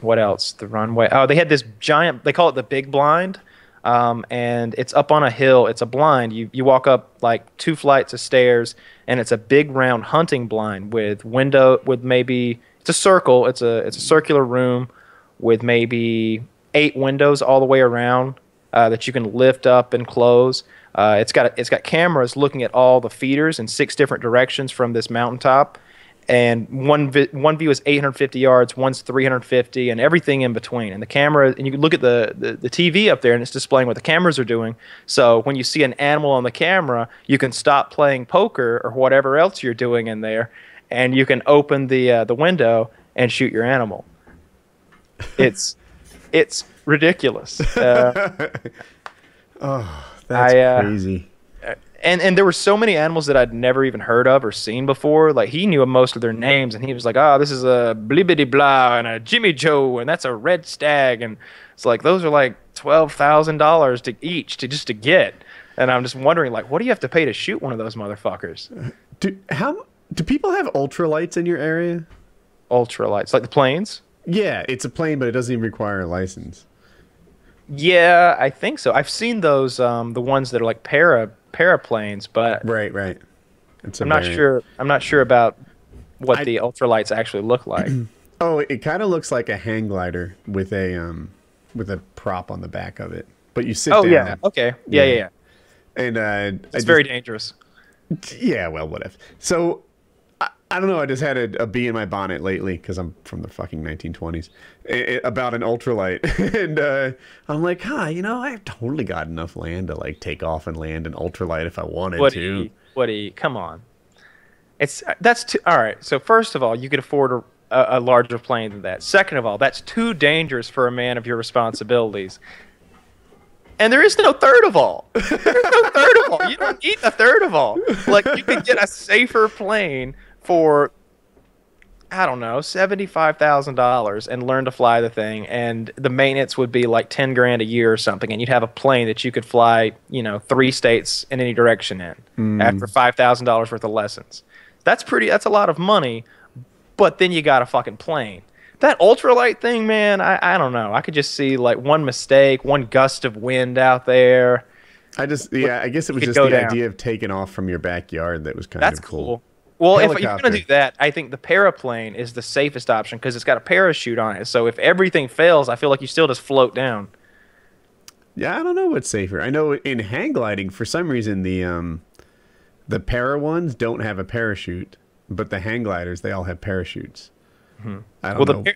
what else? The runway. Oh, they had this giant. They call it the big blind. Um, and it's up on a hill. It's a blind. You you walk up like two flights of stairs, and it's a big round hunting blind with window with maybe it's a circle. It's a it's a circular room with maybe eight windows all the way around uh, that you can lift up and close. Uh, it's got it's got cameras looking at all the feeders in six different directions from this mountaintop, and one vi- one view is 850 yards, one's 350, and everything in between. And the camera, and you can look at the, the the TV up there, and it's displaying what the cameras are doing. So when you see an animal on the camera, you can stop playing poker or whatever else you're doing in there, and you can open the uh, the window and shoot your animal. It's it's ridiculous. Uh, That's I, uh, crazy. and and there were so many animals that I'd never even heard of or seen before. Like he knew most of their names, and he was like, "Oh, this is a blibbity blah and a Jimmy Joe, and that's a red stag." And it's like those are like twelve thousand dollars to each to just to get. And I'm just wondering, like, what do you have to pay to shoot one of those motherfuckers? Do how do people have ultralights in your area? Ultralights, like the planes. Yeah, it's a plane, but it doesn't even require a license. Yeah, I think so. I've seen those, um, the ones that are like para paraplanes, but Right, right. It's I'm not variant. sure. I'm not sure about what I- the ultralights actually look like. Oh, it kind of looks like a hang glider with a um with a prop on the back of it. But you sit oh down. yeah. Okay. Yeah, Yeah. yeah. yeah. And uh, It's just- very dangerous. Yeah, well, what if? So, I, don't know. I just had a, a bee in my bonnet lately because I'm from the fucking 1920s i- i- about an ultralight, and uh, I'm like, huh, you know, I've totally got enough land to like take off and land an ultralight if I wanted to. What? to. What? Come on. It's that's too. All right. So first of all, you could afford a, a, a larger plane than that. Second of all, that's too dangerous for a man of your responsibilities. And there is no third of all. There's no third of all. You don't need a third of all. Like you could get a safer plane for I don't know, seventy-five thousand dollars, and learn to fly the thing, and the maintenance would be like ten grand a year or something, and you'd have a plane that you could fly, you know, three states in any direction in hmm. after five thousand dollars worth of lessons. That's pretty. That's a lot of money, but then you got a fucking plane. That ultralight thing, man, I, I don't know. I could just see like one mistake, one gust of wind out there. I just, yeah, I guess it was just the down. idea of taking off from your backyard that was kind That's of cool. cool. Well, if you're going to do that, I think the paraplane is the safest option because it's got a parachute on it. So if everything fails, I feel like you still just float down. Yeah, I don't know what's safer. I know in hang gliding, for some reason, the um, the para ones don't have a parachute, but the hang gliders they all have parachutes. I don't Mm-hmm. Well, the know. par-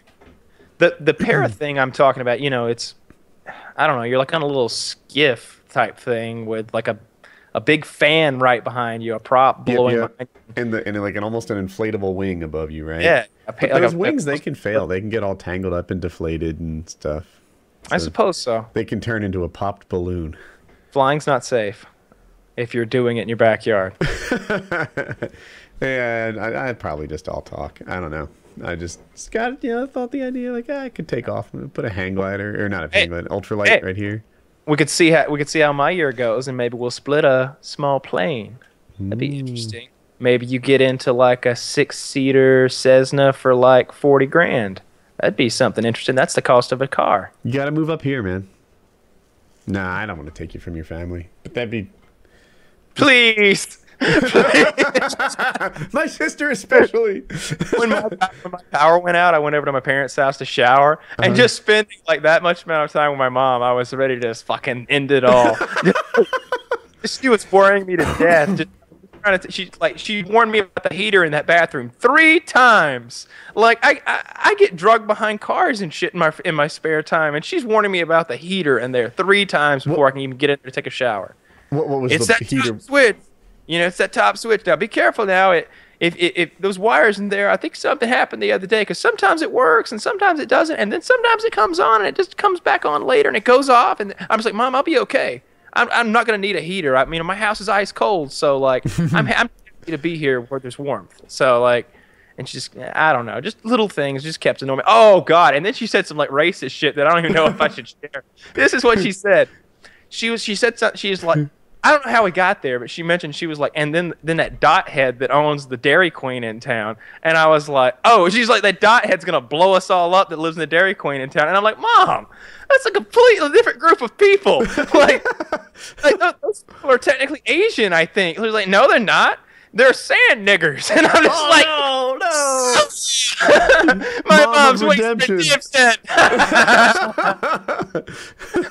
the the para thing I'm talking about, you know, it's I don't know, you're like on a little skiff type thing with like a a big fan right behind you, a prop blowing yep. and the and like an almost an inflatable wing above you, right? Yeah, a pa- like those a- wings they can fail. They can get all tangled up and deflated and stuff. I suppose so. they can turn into a popped balloon. Flying's not safe if you're doing it in your backyard. and I, I probably just all talk. I don't know. I just got you know thought the idea like ah, I could take off and put a hang glider or not a Hey, hang glider, ultralight hey. right here. We could see how we could see how my year goes, and maybe we'll split a small plane. That'd be interesting. Maybe you get into like a six-seater Cessna for like forty grand. That'd be something interesting. That's the cost of a car. You got to move up here, man. Nah, I don't want to take you from your family, but that'd be Please. my sister especially. when, my, when my power went out, I went over to my parents' house to shower, and uh-huh. just spending like that much amount of time with my mom, I was ready to just fucking end it all. she was boring me to death. Just trying to, she like she warned me about the heater in that bathroom three times. Like I, I I get drugged behind cars and shit in my in my spare time, and she's warning me about the heater in there three times before I can even get in there to take a shower. what, what was It's the that heater? switch. You know, it's that top switch. Now, be careful now. It, if, if, if those wires in there, I think something happened the other day because sometimes it works and sometimes it doesn't. And then sometimes it comes on and it just comes back on later and it goes off. And I'm just like, Mom, I'll be okay. I'm, I'm not going to need a heater. I mean, my house is ice cold. So, like, I'm, I'm happy to be here where there's warmth. So, like, and she just, I don't know, just little things just kept annoying me. Oh, God. And then she said some, like, racist shit that I don't even know if I should share. This is what she said she was she said something she was like I don't know how we got there, but she mentioned she was like, and then then that dot head that owns the Dairy Queen in town, and I was like, oh, she's like that dot head's gonna blow us all up that lives in the Dairy Queen in town, and I'm like, mom, that's a completely different group of people. like, like those, those people are technically Asian, I think. She's like, no, they're not. They're sand niggers, and I'm just oh, like, no, no, oh, my Mom mom's waiting redemption. redemption.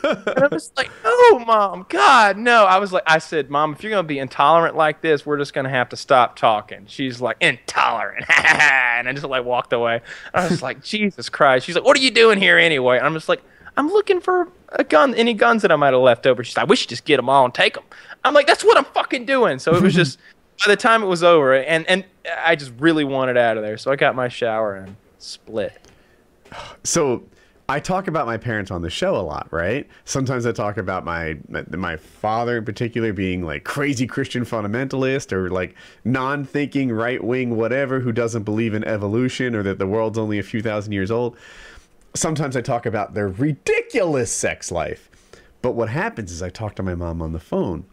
And I was like, "Oh, mom, God, no." I was like, I said, "Mom, if you're gonna be intolerant like this, we're just gonna have to stop talking." She's like, "Intolerant," and I just like walked away. I was like, "Jesus Christ!" She's like, "What are you doing here anyway?" And I'm just like, "I'm looking for a gun, any guns that I might have left over." She's like, we should just get them all and take them." I'm like, "That's what I'm fucking doing." So it was just by the time it was over, and and I just really wanted out of there, so I got my shower and split. so I talk about my parents on the show a lot, right? Sometimes I talk about my my, father in particular being like crazy Christian fundamentalist or like non-thinking right-wing whatever who doesn't believe in evolution or that the world's only a few thousand years old. Sometimes I talk about their ridiculous sex life. But what happens is I talk to my mom on the phone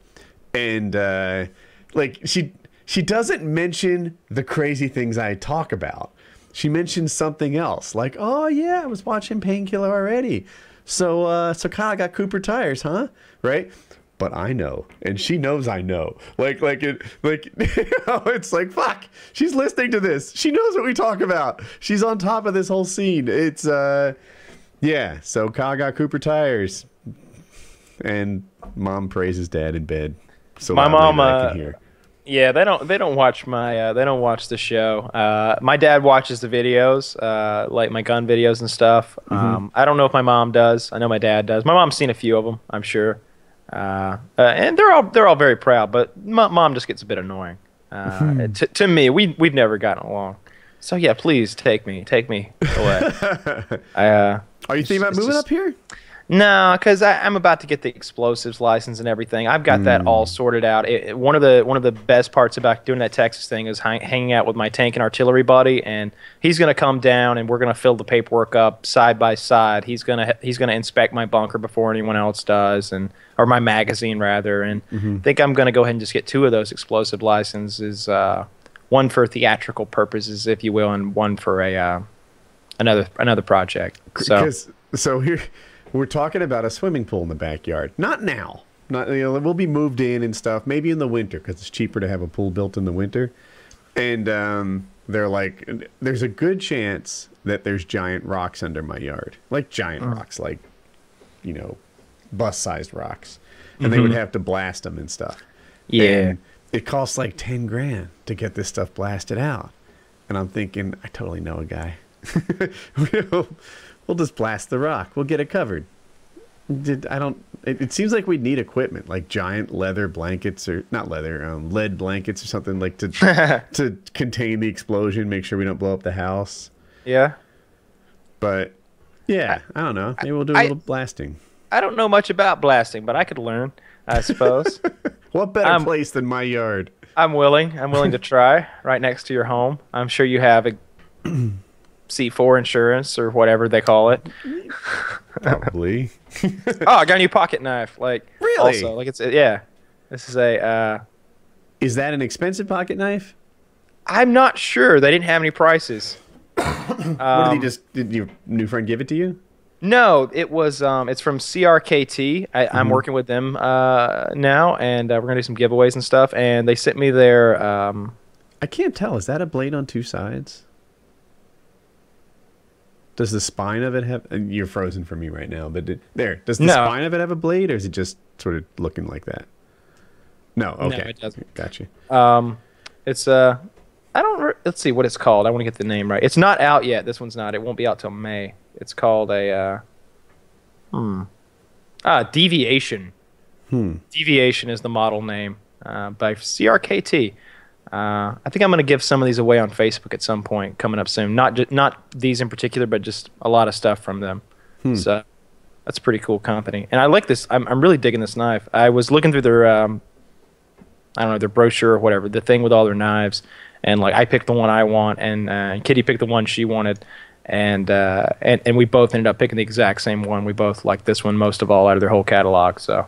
and uh like she she doesn't mention the crazy things I talk about. She mentions something else, like, "Oh yeah, I was watching Painkiller already." So, uh, so Kyle got Cooper tires, huh? Right? But I know, and she knows I know. Like, like it, like you know, it's like fuck. She's listening to this. She knows what we talk about. She's on top of this whole scene. It's uh, yeah. So Kyle got Cooper tires, and mom praises dad in bed. So My mom, I uh, can hear. Yeah, they don't. They don't watch my. Uh, they don't watch the show. Uh, my dad watches the videos, uh, like my gun videos and stuff. Um, I don't know if my mom does. I know my dad does. My mom's seen a few of them. I'm sure, uh, uh, and they're all they're all very proud. But m- mom just gets a bit annoying. Uh, to, to me, we we've never gotten along. So yeah, please take me, take me away. I, uh, Are you thinking about moving just- up here? No, because I'm about to get the explosives license and everything. I've got that all sorted out. It, it- one of the one of the best parts about doing that Texas thing is hang, hanging out with my tank and artillery buddy, and he's gonna come down and we're gonna fill the paperwork up side by side. He's gonna he's gonna inspect my bunker before anyone else does, and or my magazine rather. And I think I'm gonna go ahead and just get two of those explosive licenses. Uh, one for theatrical purposes, if you will, and one for a uh, another another project. So. So here we're talking about a swimming pool in the backyard. Not now. Not you know, we'll be moved in and stuff. Maybe in the winter because it's cheaper to have a pool built in the winter. And um, they're like, there's a good chance that there's giant rocks under my yard, like giant rocks, like you know, bus-sized rocks, and they would have to blast them and stuff. Yeah. And it costs like 10 grand to get this stuff blasted out. And I'm thinking, I totally know a guy. we'll, we'll just blast the rock. We'll get it covered. Did I don't it, it seems like we'd need equipment like giant leather blankets or not leather, um, lead blankets or something like to to contain the explosion, make sure we don't blow up the house. yeah. But yeah, I don't know. Maybe we'll do a I- little blasting. I don't know much about blasting, but I could learn, I suppose. What better Um, place than my yard? I'm willing. I'm willing to try right next to your home. I'm sure you have a C4 insurance or whatever they call it. Probably. Oh, I got a new pocket knife. Like Really? Also, like it's yeah. This is a. Uh, Is that an expensive pocket knife? I'm not sure. They didn't have any prices. what did Um, he just did your new friend give it to you? No, it was. Um, it's from CRKT. I, Mm-hmm. I'm working with them uh, now, and uh, we're gonna do some giveaways and stuff. And they sent me their. Um, I can't tell. Is that a blade on two sides? Does the spine of it have? You're frozen for me right now, but did, there. Does the No. spine of it have a blade, or is it just sort of looking like that? No. Okay. No, it doesn't. Gotcha. Um, it's uh, I don't. Re- let's see what it's called. I want to get the name right. It's not out yet. This one's not. It won't be out till May. It's called a. Uh, hmm. Ah, deviation. Hmm. Deviation is the model name uh, by CRKT. Uh, I think I'm going to give some of these away on Facebook at some point coming up soon. Not ju- not these in particular, but just a lot of stuff from them. So that's a pretty cool company, and I like this. I'm I'm really digging this knife. I was looking through their um, I don't know their brochure or whatever, the thing with all their knives, and like I picked the one I want, and uh, Kitty picked the one she wanted, and uh, and and we both ended up picking the exact same one. We both like this one most of all out of their whole catalog. So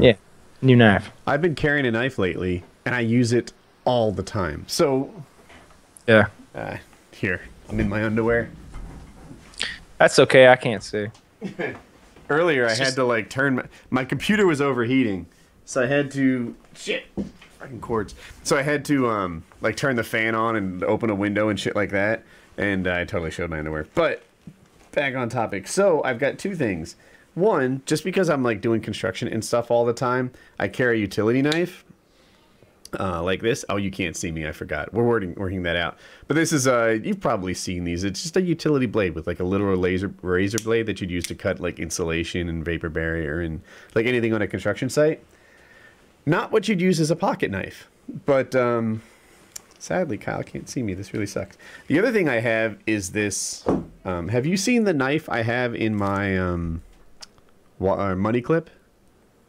yeah, new knife. I've been carrying a knife lately, and I use it all the time. So Yeah, uh, here, I'm in my underwear. that's okay. I can't see. Earlier, I had to like turn my, my computer was overheating, so I had to shit fucking cords. So I had to um like turn the fan on and open a window and shit like that. And I totally showed my underwear. But back on topic. So I've got two things. One, just because I'm like doing construction and stuff all the time, I carry a utility knife. Uh, like this. Oh, you can't see me. I forgot. We're working working that out. But this is uh, you've probably seen these. It's just a utility blade with like a little laser razor blade that you'd use to cut like insulation and vapor barrier and like anything on a construction site. Not what you'd use as a pocket knife, but um, sadly, Kyle can't see me. This really sucks. The other thing I have is this. Um, have you seen the knife I have in my um, uh, money clip?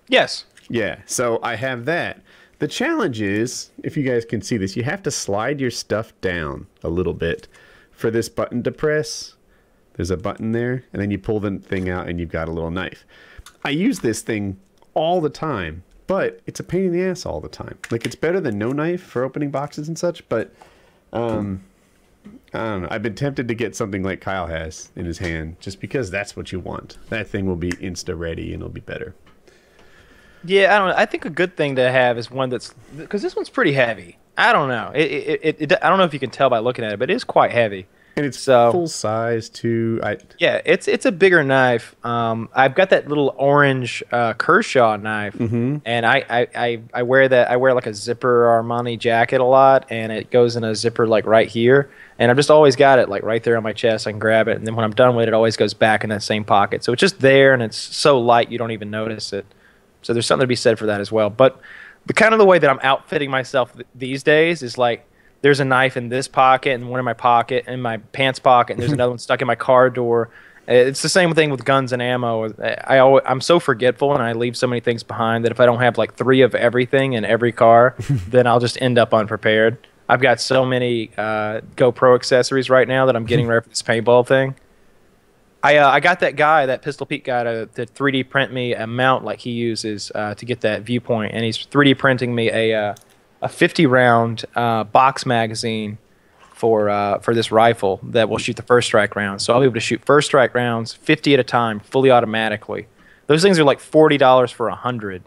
Yes. Yeah, so I have that. The challenge is, if you guys can see this, you have to slide your stuff down a little bit for this button to press. There's a button there, and then you pull the thing out and you've got a little knife. I use this thing all the time, but it's a pain in the ass all the time. Like it's better than no knife for opening boxes and such, but um I don't know. I've been tempted to get something like Kyle has in his hand just because that's what you want. That thing will be insta ready and it'll be better. Yeah, I don't know. I think a good thing to have is one that's because this one's pretty heavy. I don't know. It, it, it, I don't know if you can tell by looking at it, but it is quite heavy. And it's So- full size too. I Yeah, it's it's a bigger knife. Um, I've got that little orange uh, Kershaw knife, and I, I, I, I wear that. I wear like a zipper Armani jacket a lot, and it goes in a zipper like right here. And I've just always got it like right there on my chest. I can grab it, and then when I'm done with it, it always goes back in that same pocket. So it's just there, and it's so light you don't even notice it. So there's something to be said for that as well. But the kind of the way that I'm outfitting myself th- these days is like there's a knife in this pocket and one in my pocket in my pants pocket and there's another one stuck in my car door. Uh, It's the same thing with guns and ammo. I always, I'm so forgetful and I leave so many things behind that if I don't have like three of everything in every car, then I'll just end up unprepared. I've got so many uh, GoPro accessories right now that I'm getting ready for this paintball thing. I uh, I got that guy, that Pistol Pete guy, to, to 3D print me a mount like he uses uh, to get that viewpoint, and he's 3D printing me a uh, a 50 round uh, box magazine for uh, for this rifle that will shoot the first strike rounds. So I'll be able to shoot first strike rounds 50 at a time, fully automatically. Those things are like forty dollars for a hundred.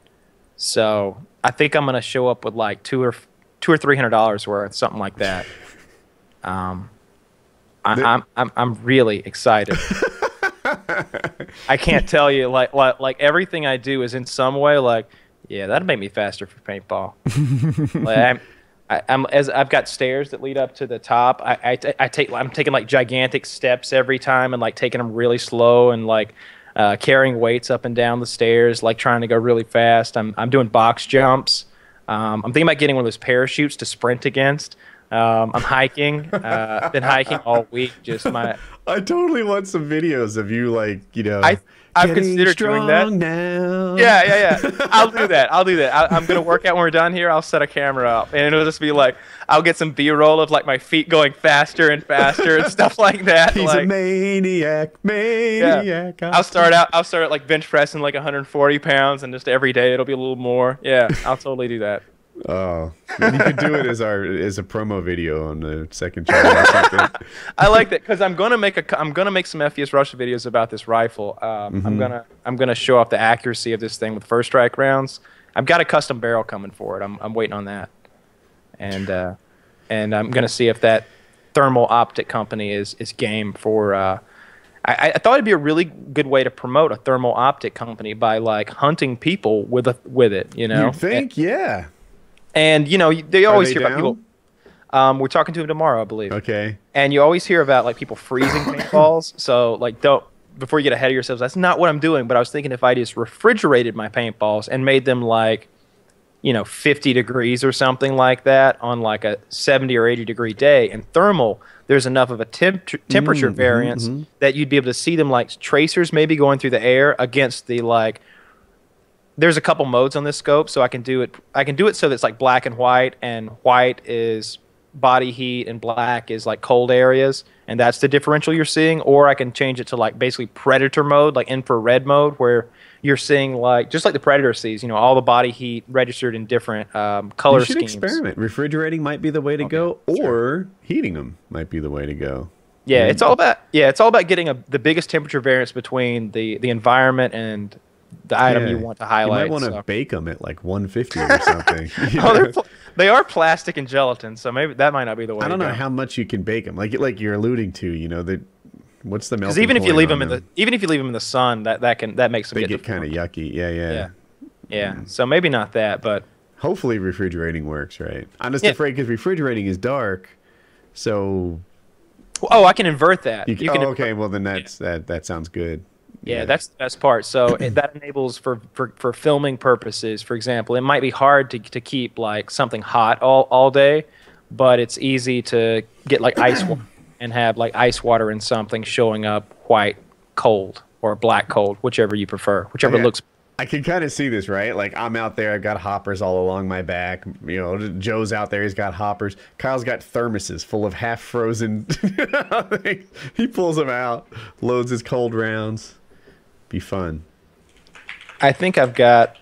So I think I'm gonna show up with like two or two or three hundred dollars worth, something like that. Um, I, I'm I'm I'm really excited. I can't tell you like like like everything I do is in some way like yeah that'd make me faster for paintball. like I'm, I, I'm as I've got stairs that lead up to the top. I, I, I take I'm taking like gigantic steps every time and like taking them really slow and like uh, carrying weights up and down the stairs like trying to go really fast. I'm I'm doing box jumps. Um, I'm thinking about getting one of those parachutes to sprint against. Um, I'm hiking. Uh, been hiking all week. Just my I totally want some videos of you like you know. I- I've considered doing that. Now. Yeah, yeah, yeah. I'll do that. I'll do that. I, I'm gonna work out when we're done here. I'll set a camera up, and it'll just be like I'll get some B-roll of like my feet going faster and faster and stuff like that. He's like, a maniac, maniac. I'll start out. I'll start at like bench pressing like 140 pounds, and just every day it'll be a little more. Yeah, I'll totally do that. Oh, and you could do it as our as a promo video on the second channel or something. I like that because I'm gonna make a I'm gonna make some FPS Russia videos about this rifle. Um, I'm gonna I'm gonna show off the accuracy of this thing with first strike rounds. I've got a custom barrel coming for it. I'm I'm waiting on that, and uh, and I'm gonna see if that thermal optic company is is game for. Uh, I, I thought it'd be a really good way to promote a thermal optic company by like hunting people with a with it. You know, You think? Yeah. And you know they always they hear about people. Um, we're talking to him tomorrow, I believe Okay. and you always hear about like people freezing paintballs. So like don't before you get ahead of yourselves. That's not what I'm doing. But I was thinking if I just refrigerated my paintballs and made them like, you know, 50 degrees or something like that on like a 70 or 80 degree day, and thermal, there's enough of a temp- temperature Mm, variance mhm. that you'd be able to see them like tracers maybe going through the air against the like there's a couple modes on this scope so i can do it i can do it so that it's like black and white and white is body heat and black is like cold areas and that's the differential you're seeing or i can change it to like basically predator mode like infrared mode where you're seeing like just like the predator sees you know all the body heat registered in different um, color you should schemes experiment. Refrigerating might be the way to go, or heating them might be the way to go. yeah it's all about yeah it's all about getting a, the biggest temperature variance between the the environment and the item Yeah. you want to highlight You might want to so. bake them at like 150 or something. Oh, pl- they are plastic and gelatin, so maybe that might not be the way. I don't know go. how much you can bake them. Like like you're alluding to, you know, the what's the Because melting even if you leave them in the even if you leave them in the sun, that that can that makes them they get, get kind of yucky. Yeah, yeah. yeah yeah. Mm. So maybe not that, but Hopefully refrigerating works, right? I'm just Yeah. afraid because refrigerating is dark, so oh, I can invert that. you, You, can. oh, okay, well then that's that that sounds good. Yeah, that's the best part. So that enables for, for for filming purposes. For example, it might be hard to to keep like something hot all all day, but it's easy to get like ice water and have like ice water in something showing up white cold or black cold, whichever you prefer, whichever looks. I can kind of see this, right? Like I'm out there, I've got hoppers all along my back. You know, Joe's out there, he's got hoppers. Kyle's got thermoses full of half frozen. he pulls them out, loads his cold rounds. Be fun. I think I've got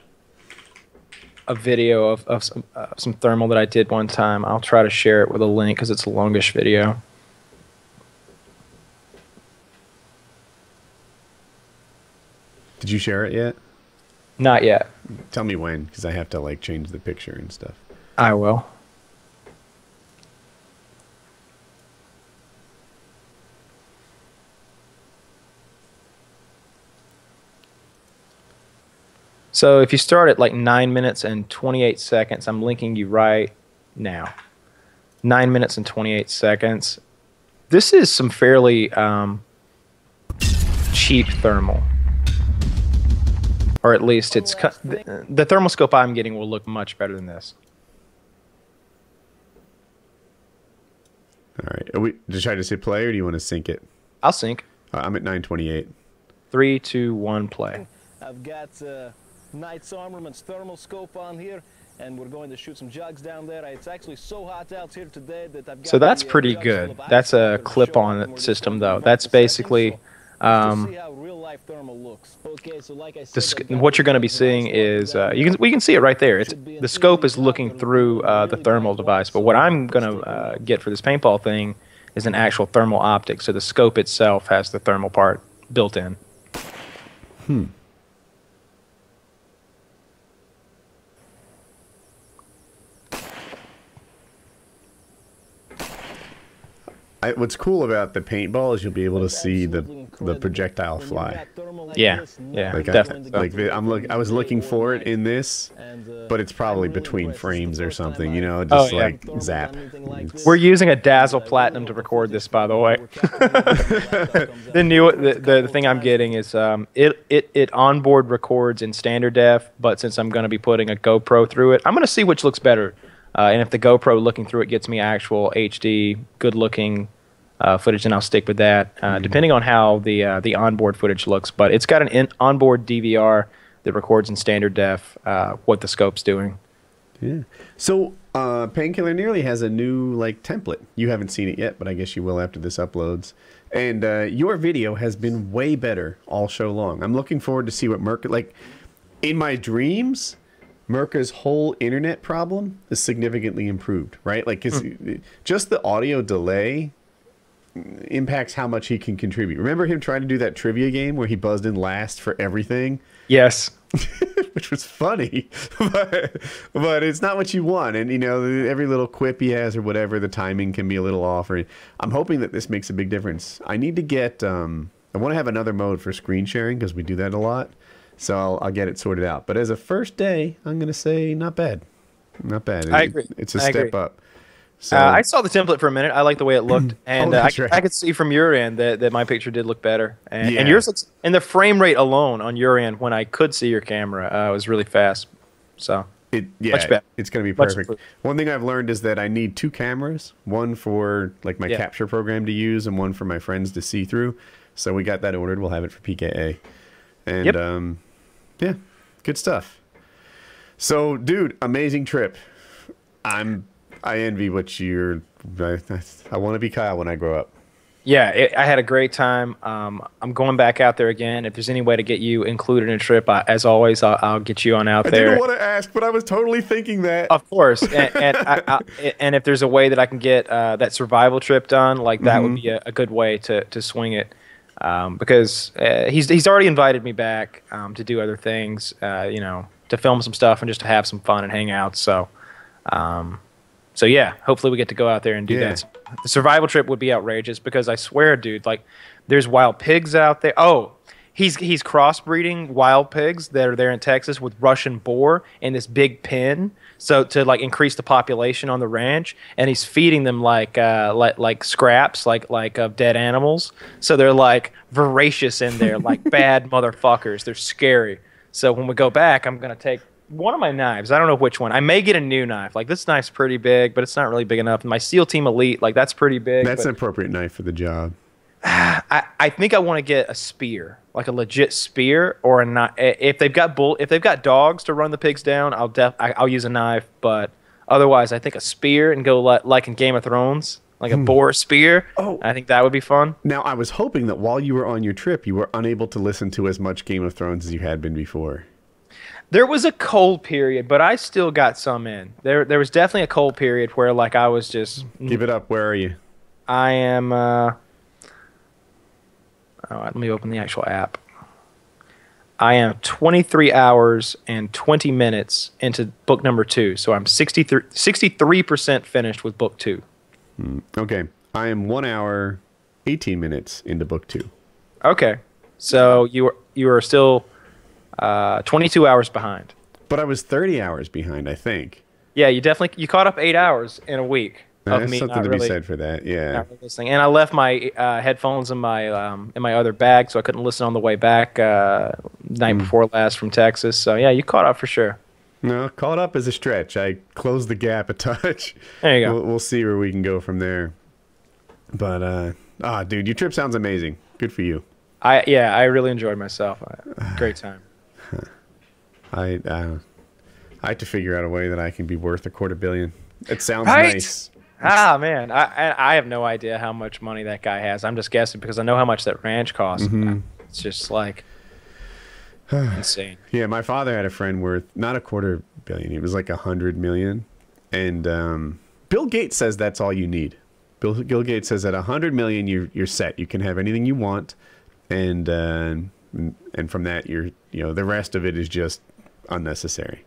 a video of of some, uh, some thermal that I did one time. I'll try to share it with a link because it's a longish video. Did you share it yet? Not yet. Tell me when, because I have to like change the picture and stuff. I will. So if you start at like nine minutes and 28 seconds, I'm linking you right now. Nine minutes and 28 seconds. This is some fairly um, cheap thermal. Or at least it's cu- the, the thermal scope I'm getting will look much better than this. All right. Are we just try to say play, or do you want to sync it? I'll sync. Uh, I'm at 928. Three, two, one, play. I've got uh, Knight's Armaments thermal scope on here, and we're going to shoot some jugs down there. It's actually so hot out here today that I've got So that's the, uh, pretty good. That's a clip-on show, and we're just system, though. That's that in a basically, second, so let's um, just see how real-life thermal looks. Okay, so like the said, sc- what you're going to be seeing is uh, you can we can see it right there. It's the scope is looking through uh, the thermal device, but what I'm going to uh, get for this paintball thing is an actual thermal optic. So the scope itself has the thermal part built in. I, what's cool about the paintball is you'll be able to see the the projectile fly. Yeah, yeah, Like I, definitely. like the, I'm look. I was looking for it in this, but it's probably between frames or something. You know, Oh, just yeah. like zap. We're using a Dazzle Platinum to record this, by the way. the new the, the, the thing I'm getting is um, it, it it onboard records in standard def, but since I'm going to be putting a GoPro through it, I'm going to see which looks better. Uh, and if the GoPro looking through it gets me actual HD, good looking uh, footage, then I'll stick with that. Uh, Depending on how the uh, the onboard footage looks, but it's got an in- onboard DVR that records in standard def uh, what the scope's doing. Yeah. So, uh, Painkiller Already has a new like template. You haven't seen it yet, but I guess you will after this uploads. And uh, your video has been way better all show long. I'm looking forward to see what Merc like. In my dreams, Merca's whole internet problem is significantly improved, right? Like, 'cause just the audio delay impacts how much he can contribute. Remember him trying to do that trivia game where he buzzed in last for everything? Yes. which was funny, but, but it's not what you want. And you know, every little quip he has or whatever, the timing can be a little off. Or I'm hoping that this makes a big difference. I need to get. Um, I want to have another mode for screen sharing because we do that a lot. So I'll, I'll get it sorted out. But as a first day, I'm gonna say not bad, not bad. I It- agree. It's a I step agree. up. So Uh, I saw the template for a minute. I like the way it looked, and Oh, uh, I, right. I could see from your end that, that my picture did look better, and, Yeah. and yours looks. And the frame rate alone on your end, when I could see your camera, uh, was really fast. So It, yeah, Much better. it's going to be perfect. One thing I've learned is that I need two cameras, one for like my Yeah. capture program to use and one for my friends to see through. So we got that ordered. We'll have it for PKA. And Yep. um yeah, good stuff. So, dude, amazing trip. I'm I envy what you're I, I want to be Kyle when I grow up. yeah, it, I had a great time. Um, I'm going back out there again. If there's any way to get you included in a trip, I, as always, I'll, I'll get you on out there. I didn't want to ask, but I was totally thinking that. Of course, and and, I, and if there's a way that I can get uh, that survival trip done, like that would be a, a good way to, to swing it. Um, because uh, he's he's already invited me back um, to do other things, uh, you know, to film some stuff and just to have some fun and hang out. So, um, so yeah, hopefully we get to go out there and do Yeah. that. The survival trip would be outrageous because I swear, dude, like there's wild pigs out there. Oh, he's he's crossbreeding wild pigs that are there in Texas with Russian boar in this big pen. So to like increase the population on the ranch, and he's feeding them like uh, like like scraps, like like of dead animals. So they're like voracious in there, like bad motherfuckers. They're scary. So when we go back, I'm gonna take one of my knives. I don't know which one. I may get a new knife. Like this knife's pretty big, but it's not really big enough. My SEAL Team Elite, like that's pretty big. That's but- an appropriate knife for the job. I, I think I want to get a spear, like a legit spear, or a knife. If they've got bull, if they've got dogs to run the pigs down, I'll def, I, I'll use a knife. But otherwise, I think a spear and go like, like in Game of Thrones, like a boar spear. Oh. I think that would be fun. Now, I was hoping that while you were on your trip, you were unable to listen to as much Game of Thrones as you had been before. There was a cold period, but I still got some in. There, there was definitely a cold period where like I was just, Give it up. Where are you? I am. Uh, all right, let me open the actual app. I am 23 hours and 20 minutes into book number two. So I'm 63, 63% finished with book two. Okay. I am one hour, 18 minutes into book two. Okay. So you are, you are still uh, 22 hours behind. But I was 30 hours behind, I think. Yeah, you definitely you caught up eight hours in a week There's me something to really, be said for that. Yeah. really. And I left my uh, headphones in my um, in my other bag, so I couldn't listen on the way back uh, night Hmm. before last from Texas. So yeah, you caught up for sure. No, caught up is a stretch. I closed the gap a touch. There you go. We'll, we'll see where we can go from there. But uh, ah, dude, your trip sounds amazing. Good for you. I yeah, I really enjoyed myself. Great time. I uh, I have to figure out a way that I can be worth a quarter billion. It sounds Right? nice. Ah man, I, I have no idea how much money that guy has. I'm just guessing because I know how much that ranch costs. Mm-hmm. It's just like insane. Yeah, my father had a friend worth not a quarter billion. It was like a hundred million, and um, Bill Gates says that's all you need. Bill, Bill Gates says at a hundred million, you're you're set. You can have anything you want, and uh, and from that, you're you know the rest of it is just unnecessary.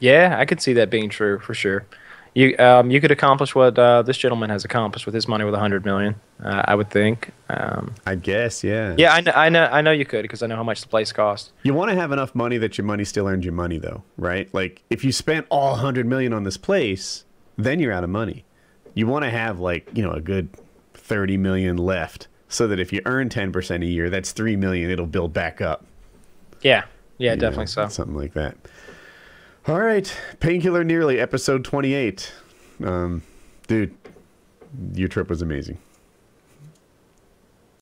Yeah, I could see that being true for sure. You um you could accomplish what uh, this gentleman has accomplished with his money with a hundred million. Uh, I would think. Um, I guess, yeah. yeah, I know, I know, I know you could because I know how much the place cost. You want to have enough money that your money still earns you money, though, right? Like if you spent all hundred million on this place, then you're out of money. You want to have like you know a good thirty million left, so that if you earn ten percent a year, that's three million. It'll build back up. Yeah, yeah, you know, definitely so. Something like that. All right, Painkiller Already episode twenty eight. Um, dude, your trip was amazing.